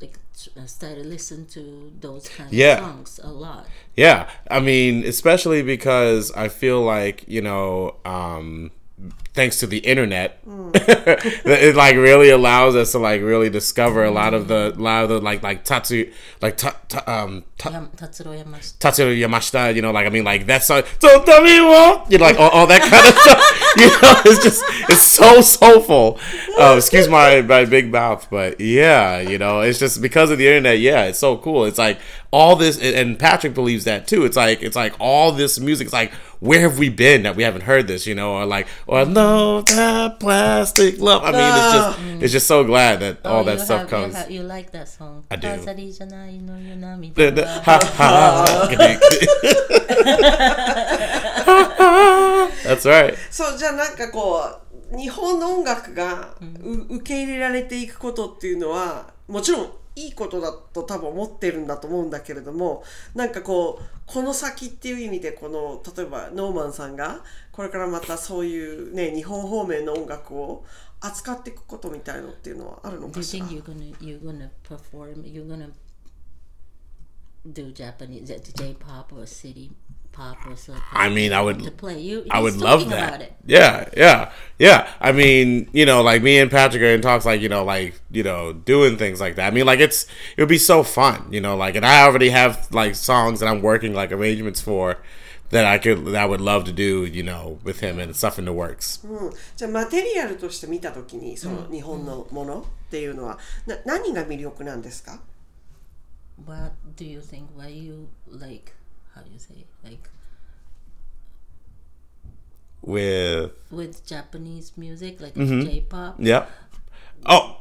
like uh, started listening to those kind Yeah. of songs a lot. Yeah, I mean, especially because I feel like you know, um, thanks to the internet mm. it like really allows us to like really discover a lot of the lot of the like like tatsu like ta, ta, um ta, tatsuro yamashita. yamashita you know like i mean like that's so don't tell me what you know like all, all that kind of stuff you know it's just it's so soulful uh, excuse my my big mouth but yeah you know it's just because of the internet yeah it's so cool it's like all this, and- and Patrick believes that too. It's like it's like all this music. It's like where have we been that we haven't heard this? You know, or like or no that plastic love. I mean, it's just it's just so glad that all Oh, that you stuff have- comes. You, have, you like that song? I do. 飾りじゃないのよ涙 The- the- は ha, ha. That's right. そうじゃあなんかこう日本の音楽がう受け入れられていくことっていうのはもちろん いいことだと多分思ってるんだと思うんだけれどもなんかこうこの先っていう意味でこの例えばノーマンさんがこれからまたそういうね日本方面の音楽を扱っていくことみたいのっていうのはあるのかしら？Do Japanese J-pop or city pop or something? I mean, I would to play. You, I would he's love talking that. About it. Yeah, yeah, yeah. I mean, you know, like me and Patrick are in talks, like you know, like you know, doing things like that. I mean, like it's it would be so fun, you know, like, and I already have like songs that I'm working like arrangements for that I could that I would love to do, you know, with him and stuff in the works. うん、じゃあマテリアルとして見た時にその日本のものっていうのは、な何が魅力なんですか What do you think? Why you like? How do you say? Like With with Japanese music, like Mm-hmm. J-pop. yeah. Oh,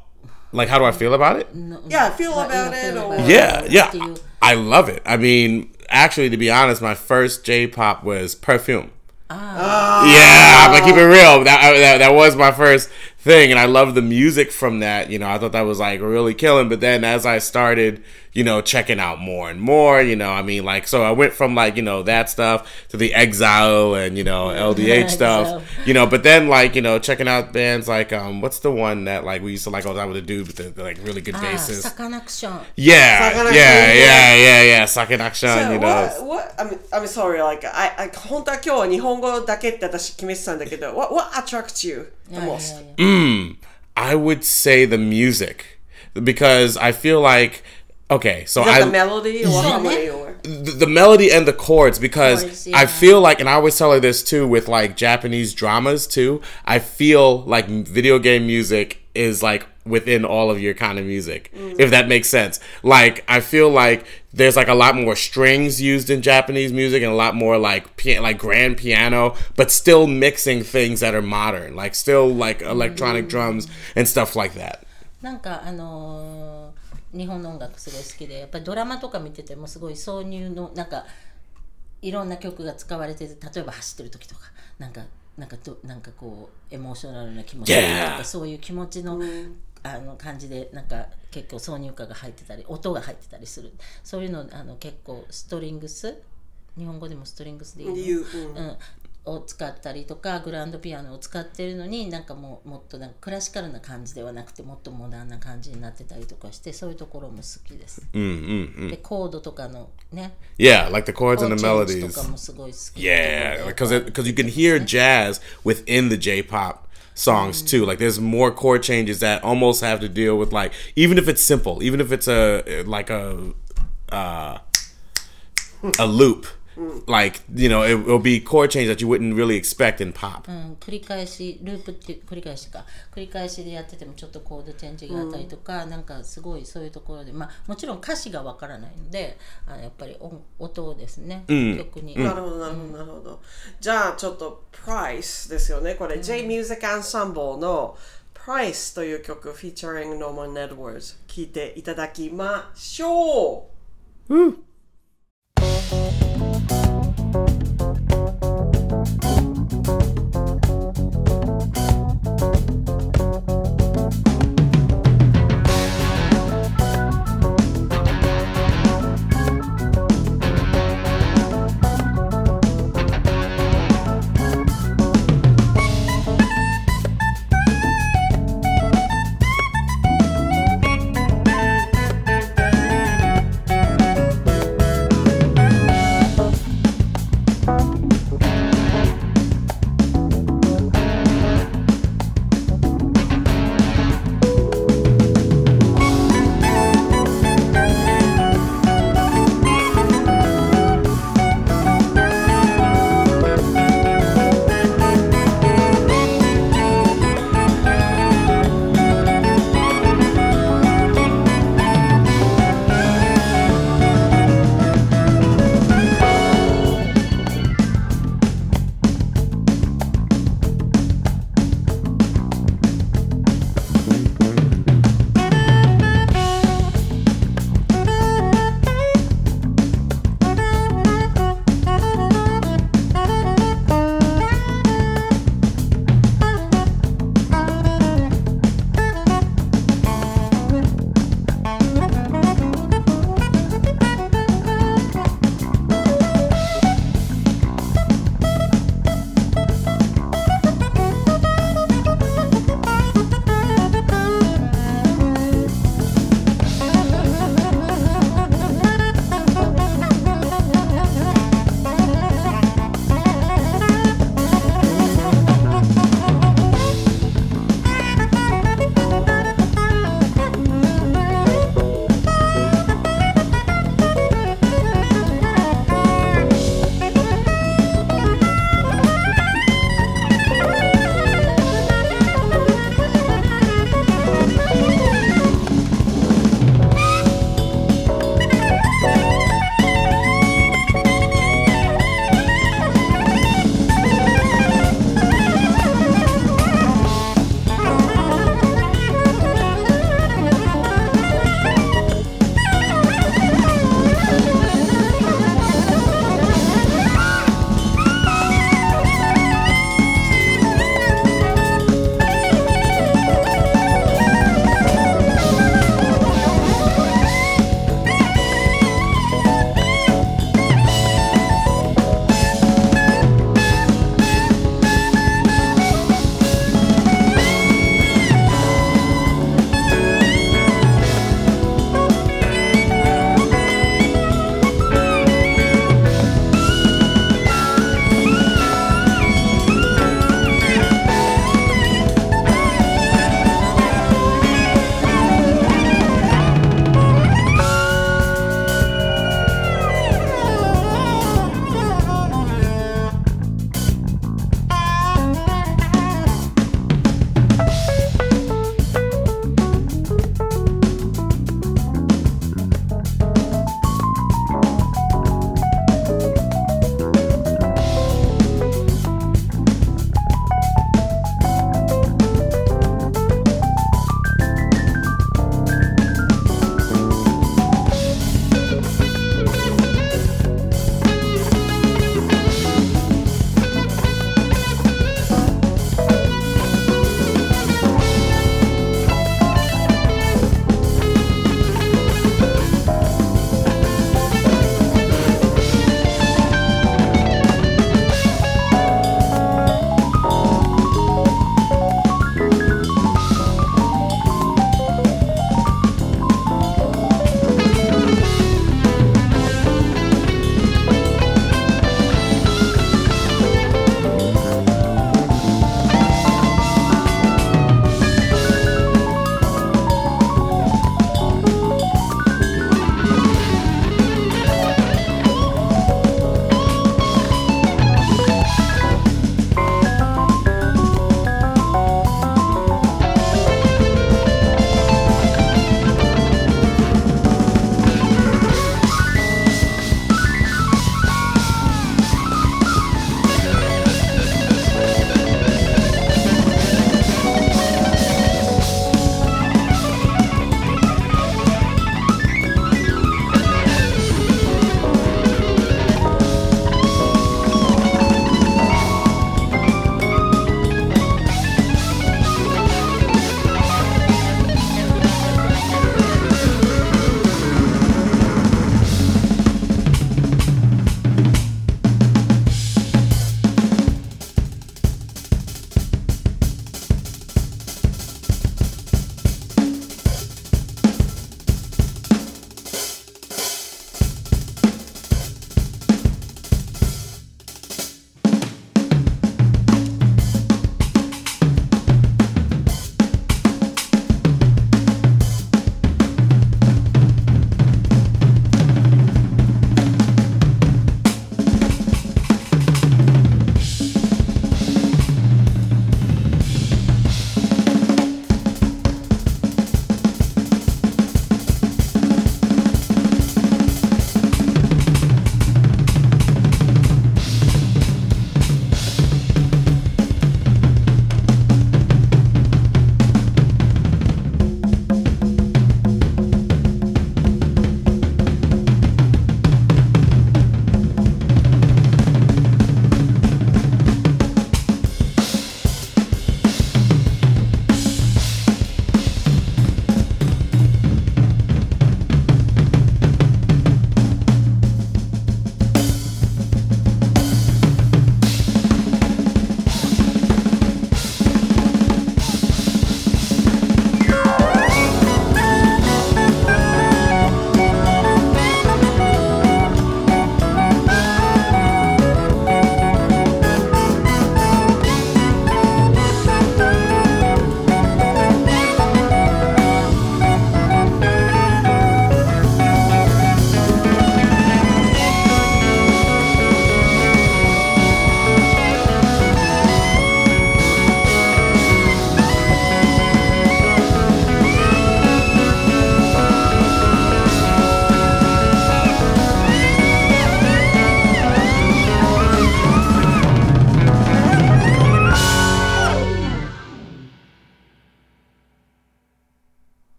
like how do I feel about it? No, Yeah, feel what about it feel or- about Yeah, it. yeah. Do you- I love it. I mean, actually, to be honest, my first J-pop was Perfume. Yeah, I'm gonna keep it real. That, that that was my first thing, and I loved the music from that. You know, I thought that was like really killing. But then as I started, you know, checking out more and more, you know, I mean, like, so I went from like you know that stuff to the Exile and you know LDH stuff, Exile. you know. But then like you know checking out bands like um, what's the one that like we used to like all the time with the dude with the, the like really good Ah, basses. Sakanakshon. Yeah, Sakanakshon, yeah, yeah. yeah, yeah, yeah. Sakin action, So you know. what, what, I mean, I'm sorry, like, I, I, 本当は今日は日本語だけって私決めてたんだけど、what, what attracts you the Yeah, most? yeah, yeah. I would say the music because I feel like okay, so Is that I the melody or harmony or? the, the melody and the chords because Chords, I yeah. feel like and I always tell her this too with like Japanese dramas too. I feel like video game music is like within all of your kind of music if that makes sense. Like I feel like there's like a lot more strings used in Japanese music and a lot more like pia- like grand piano but still mixing things that are modern like still like electronic drums and stuff like that. なんかあのー 日本の音楽すごい好きでやっぱりドラマとか見ててもすごい挿入のなんかいろんな曲が使われてて例えば走ってる時とかなんかなんかどなんかこうエモーショナルな気持ちとかそういう気持ちの,、あの感じでなんか結構挿入歌が入ってたり音が入ってたりする。そういうのあの結構ストリングス日本語でもストリングスでいいの？言ううんうん、を使ったりとかグランドピアノを使ってるのになんかもうもっとなんかクラシカルな感じではなくてもっとモダンな感じになってたりとかしてそういうところも好きです。Mm, mm, mm. でコードとかのね Yeah, like the chords and the melodies. とかもすごい好き Yeah, because because you can hear jazz within the J-pop songs too. Like there's more chord changes that almost have to deal with like even if it's simple, even if it's a like a uh, a loop, like you know it will be chord change that you wouldn't really expect in pop. うん、繰り返しループって繰り返しか繰り返しでやっててもちょっとコードチェンジがあったりとか、なんかすごいそういうところでまあもちろん歌詞がわからないのであのやっぱり音音ですね、曲に、なるほどなるほどなるほど。じゃあちょっと Price ですよね。これ、J Music Ensemble の Price という曲 featuring Norman Edwards 聴いていただきましょう。「J ミ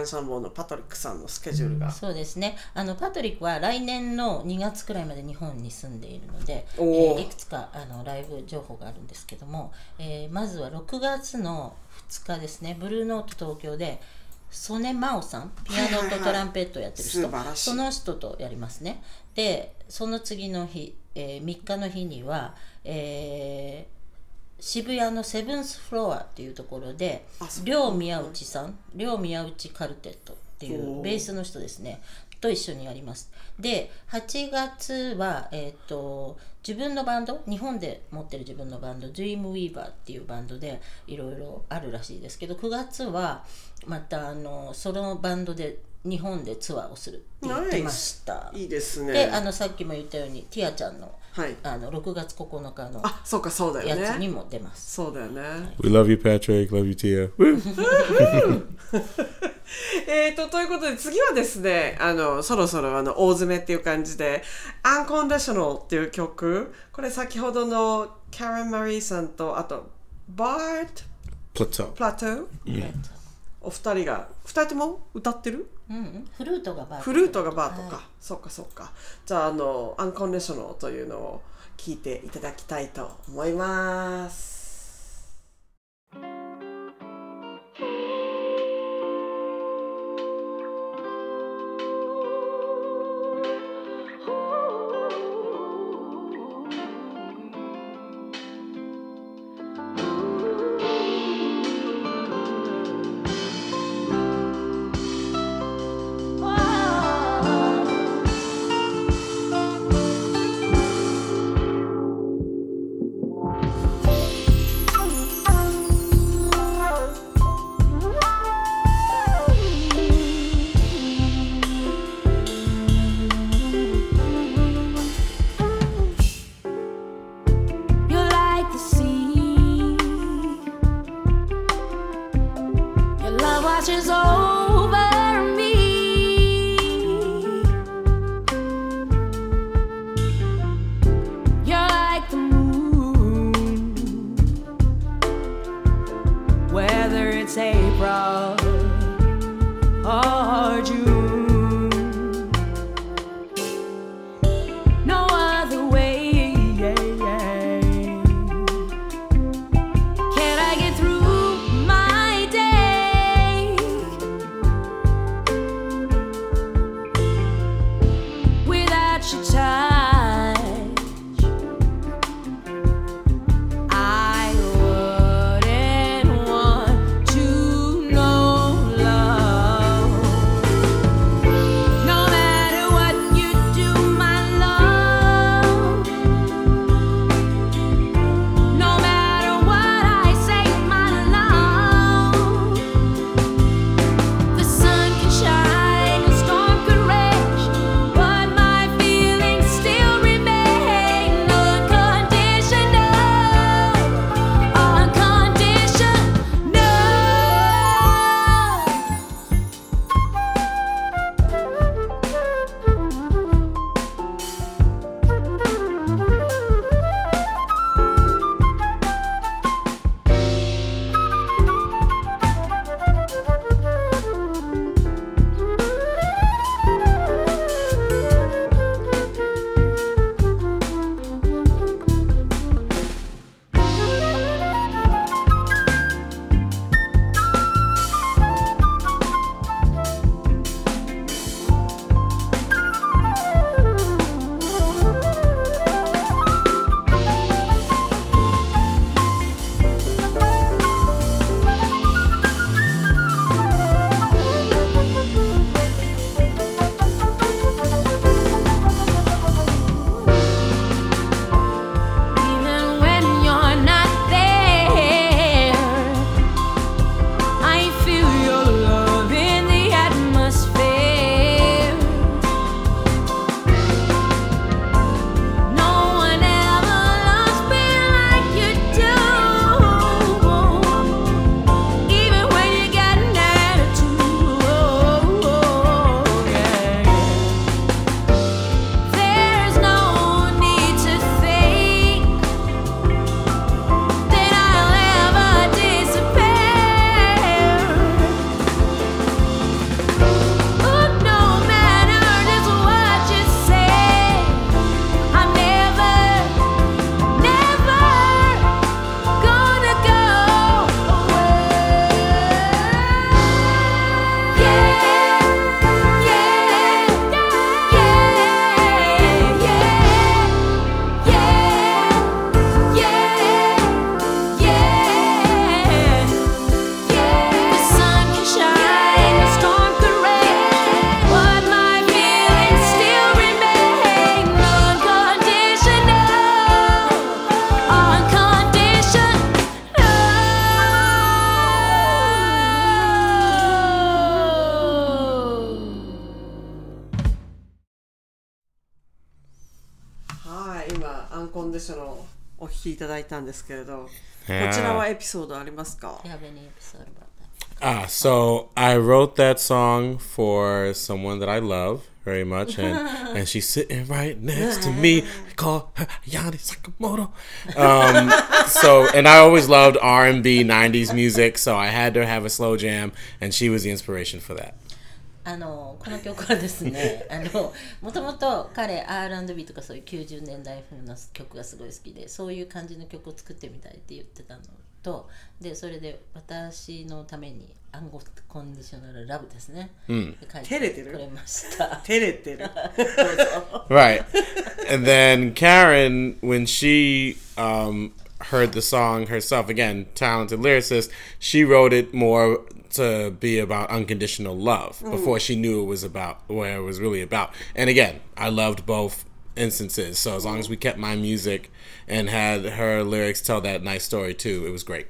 ンサンボーのパトリックさんのスケジュールが。そうですね。あのパトリックは来年の2月くらいまで日本に住んでいるので、えおー。ーいくつかあのライブ情報があるんですけども、えーまずは6月の2日ですね。ブルーノート東京で曽根真央さんピアノとトランペットをやってる人、素晴らしい。その人とやりますね。でその次の日、えー3日の日には、えー渋谷のセブンスフロアっていうところで両宮内さん両宮内カルテットっていうベースの人ですね。と一緒にやります。で8月は、えー、と自分のバンド日本で持ってる自分のバンド Dreamweaver っていうバンドでいろいろあるらしいですけど9月はまたあのそのバンドで日本でツアーをするって言ってました。いいですね。であのさっきも言ったようにティアちゃんのはい。あの6月9日のあ、そうか、そうだよね。やつにも出ます。そうだよね。We love you, Patrick. Love you, Tia. えーと、ということで次はですね、あの、そろそろあの、大詰めっていう感じで、Unconditional っていう曲、これ先ほどのキャレン・マリーさんと、あと、バート・ Plateau. プラトーお二人が、二人とも歌ってる？うんうん、フルートがバーフルートがバートか、はい。そっかそっか。じゃああのアンコンディショナルというのを聞いていただきたいと思いますですけれど、こ Yeah. ちらはエピソードありますか Do you have any episode about that? Ah, so I wrote that song for someone that I love very much, and, and she's sitting right next to me. I call her Yanni Sakamoto. Um, so, and I always loved R and B '90s music, so I had to have a slow jam, and she was the inspiration for that. あのこの曲はですね あのもともと彼 R&B とかそういう90年代風の曲がすごい好きでそういう感じの曲を作ってみたいって言ってたのとでそれで私のためにアンゴコンディショナルラブですね、うん、書い照れてる？てくれました 照れてる。Right. and then Karen, when she um, heard the song herself, again, talented lyricist, she wrote it more to be about unconditional love before she knew it was about what it was really about. And again, I loved both instances. So as long as we kept my music and had her lyrics tell that nice story too, it was great.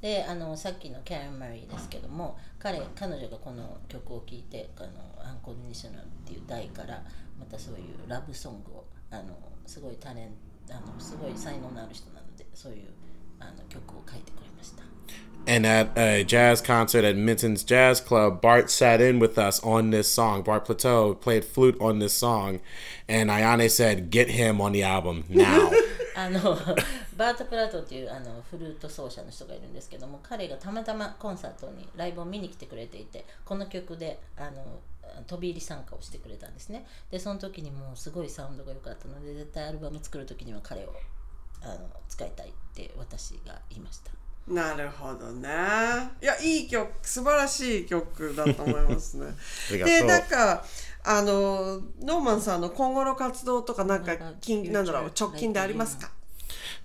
であのさっきのキャレン・マリーですけども彼彼女がこの曲を聴いてあの「アンコンディショナル」っていう題からまたそういうラブソングをあのすごいタレンあのすごい才能のある人なのでそういうあの曲を書いてくれました And at a jazz concert at Minton's Jazz Club, Bart sat in with us on this song. Bart Plateau played flute on this song, and Ayane said, "Get him on the album now." あのバート・プラトっていうあのフルート奏者の人がいるんですけども彼がたまたまコンサートにライブを見に来てくれていてこの曲であの飛び入り参加をしてくれたんですねでその時にもうすごいサウンドが良かったので絶対アルバム作る時には彼をあの使いたいって私が言いました なるほどね。いや、いい曲、素晴らしい曲だと思いますね。りがとうで、なんか、あの、ノーマンさんの今後の活動とか、なんか、近なんだろう、直近でありますか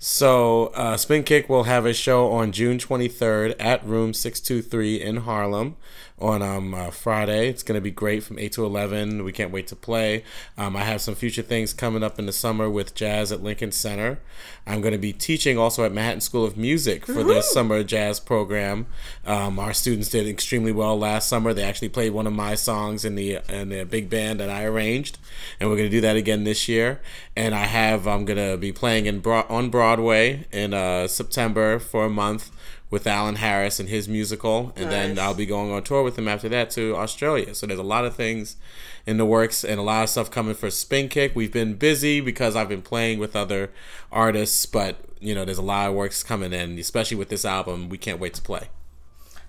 ？So, uh, Spin Kick will have a show on June 23rd at Room 623 in Harlem on um, uh, Friday. It's going to be great from 8 to 11. We can't wait to play. Um, I have some future things coming up in the summer with jazz at Lincoln Center. I'm going to be teaching also at Manhattan School of Music for the summer jazz program. Um, our students did extremely well last summer. They actually played one of my songs in the in the big band that I arranged, and we're going to do that again this year. And I have I'm going to be playing in on Broadway in uh, September for a month with Alan Harris and his musical, and then Nice. I'll be going on tour with him after that to Australia. So there's a lot of things in the works and a lot of stuff coming for Spin Kick. We've been busy because I've been playing with other artists, but you know, there's a lot of works coming in, especially with this album. We can't wait to play.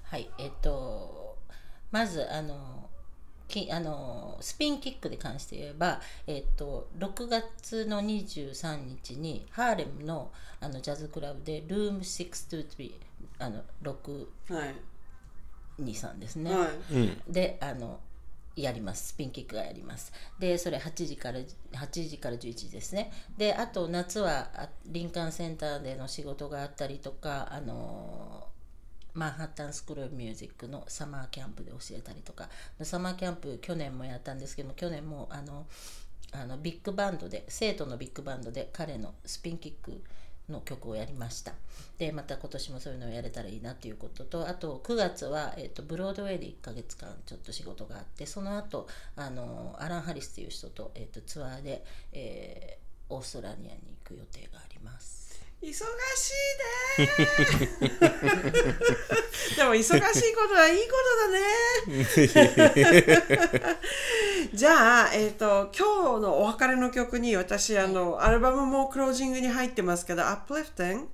はいえっとまずあのきあのスピンキックで関して言えば、えっと、6月の23日にハーレムのあのジャズクラブでルーム623 あの623はい。ですね、はい。であのやります。スピンキックがやります。でそれ8時から8時から11時ですね。であと夏はあ林間センターでの仕事があったりとかあのマンハッタンスクール・ミュージックのサマーキャンプで教えたりとか。サマーキャンプ去年もやったんですけども去年もあのあのビッグバンドで生徒のビッグバンドで彼のスピンキックの曲をやりました。でまた今年もそういうのをやれたらいいなということとあと9月は、えっとブロードウェイで1ヶ月間ちょっと仕事があってその後あのアラン・ハリスという人と,、えっとツアーで、えーオーストラリアに行く予定があります。忙しいね でも忙しいことはいいことだね じゃあ、えっと今日のお別れの曲に私あの、アルバムもクロージングに入ってますけど「Uplifting」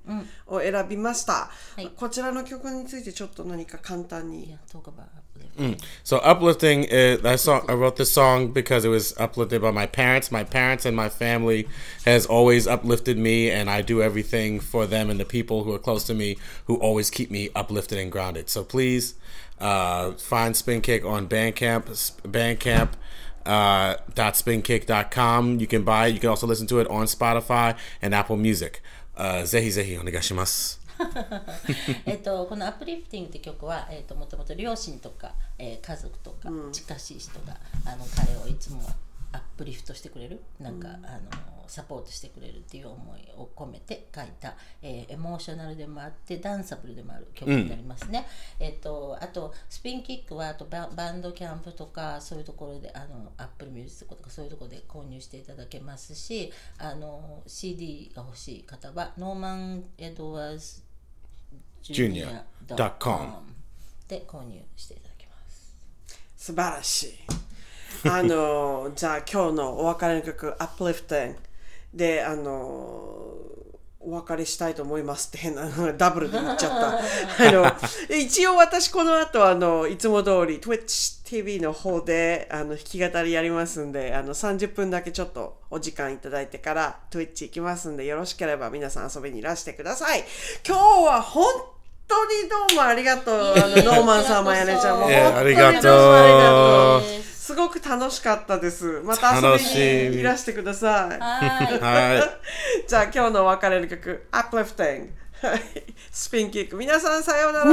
を選びました、はい。こちらの曲についてちょっと何か簡単に。Yeah, about So uplifting is I saw I wrote this song because it was uplifted by my parents. My parents and my family has always uplifted me and I do everything for them and the people who are close to me who always keep me uplifted and grounded. So please uh, find Spin Kick on Bandcamp Bandcamp uh, spinkick.com. You can buy it. You can also listen to it on Spotify and Apple Music. Uh, zehi zehi onegashimasu. えっとこの「アップリフティング」って曲は、えっともともと両親とか、えー家族とか、近しい人があの彼をいつも uplift してくれるなんか、あのサポートしてくれるっていう思いを込めて書いた、えーエモーショナルでもあってダンサブルでもある曲になりますね。えっとあとスピンキックはあとババンドキャンプとかそういうところであのアップルミュージックとかそういうところで購入していただけますしあの CD が欲しい方はノーマン・エドワーズ Junior.com で購入していただけます。素晴らしい。あの、じゃあ今日のお別れの曲、Uplifting で、あの、お別れしたいと思いますって変な、ダブルで言っちゃった。あの、一応私この後、あの、いつも通り TwitchTV の方で、あの、弾き語りやりますんで、あの、30分だけちょっとお時間いただいてから Twitch 行きますんで、よろしければ皆さん遊びにいらしてください。今日は本当にどうもありがとう。あの、ノーマンさん、まやねちゃんも。いや本当にありがとうどもありがとうですすごく楽しかったです。また遊びにいらしてください。はい。じゃあ今日のお別れの曲、Uplifting。はいスピンキック。皆さんさようなら。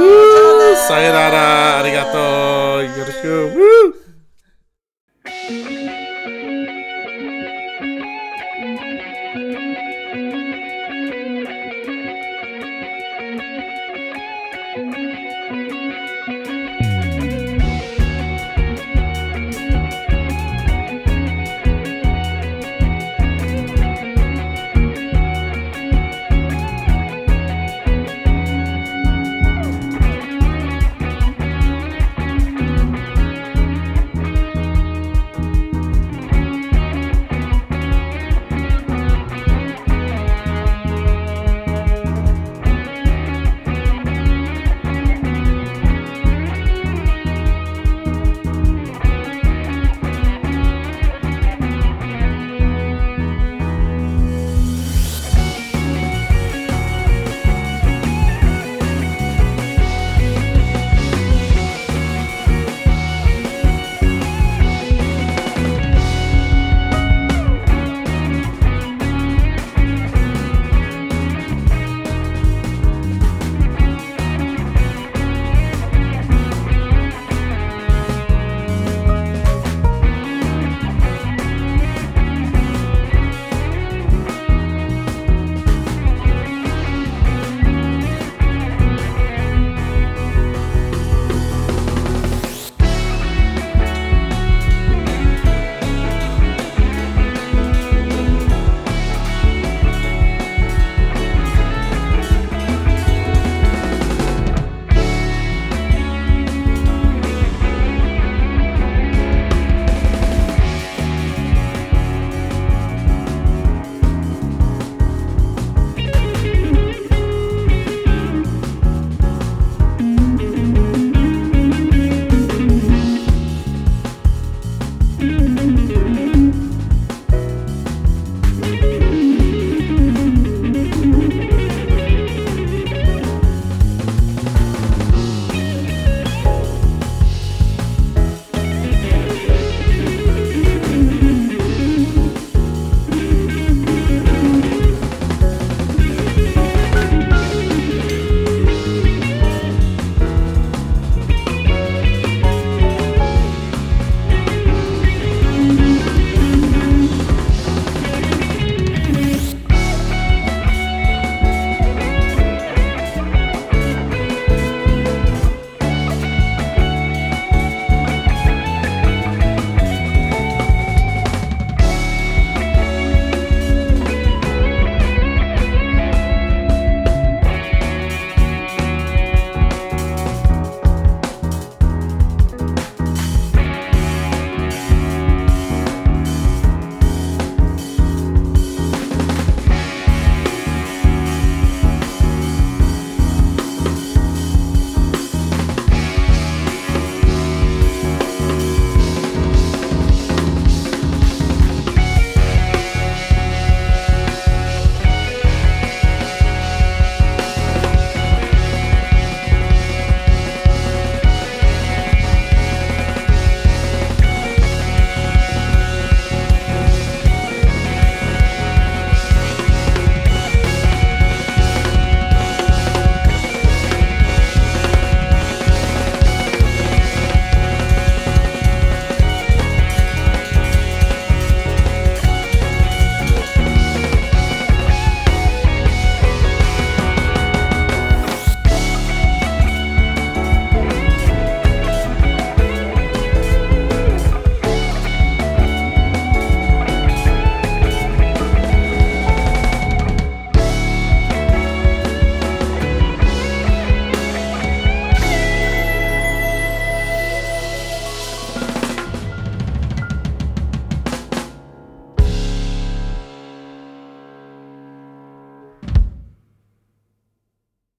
さよなら。ありがとう。よろしく。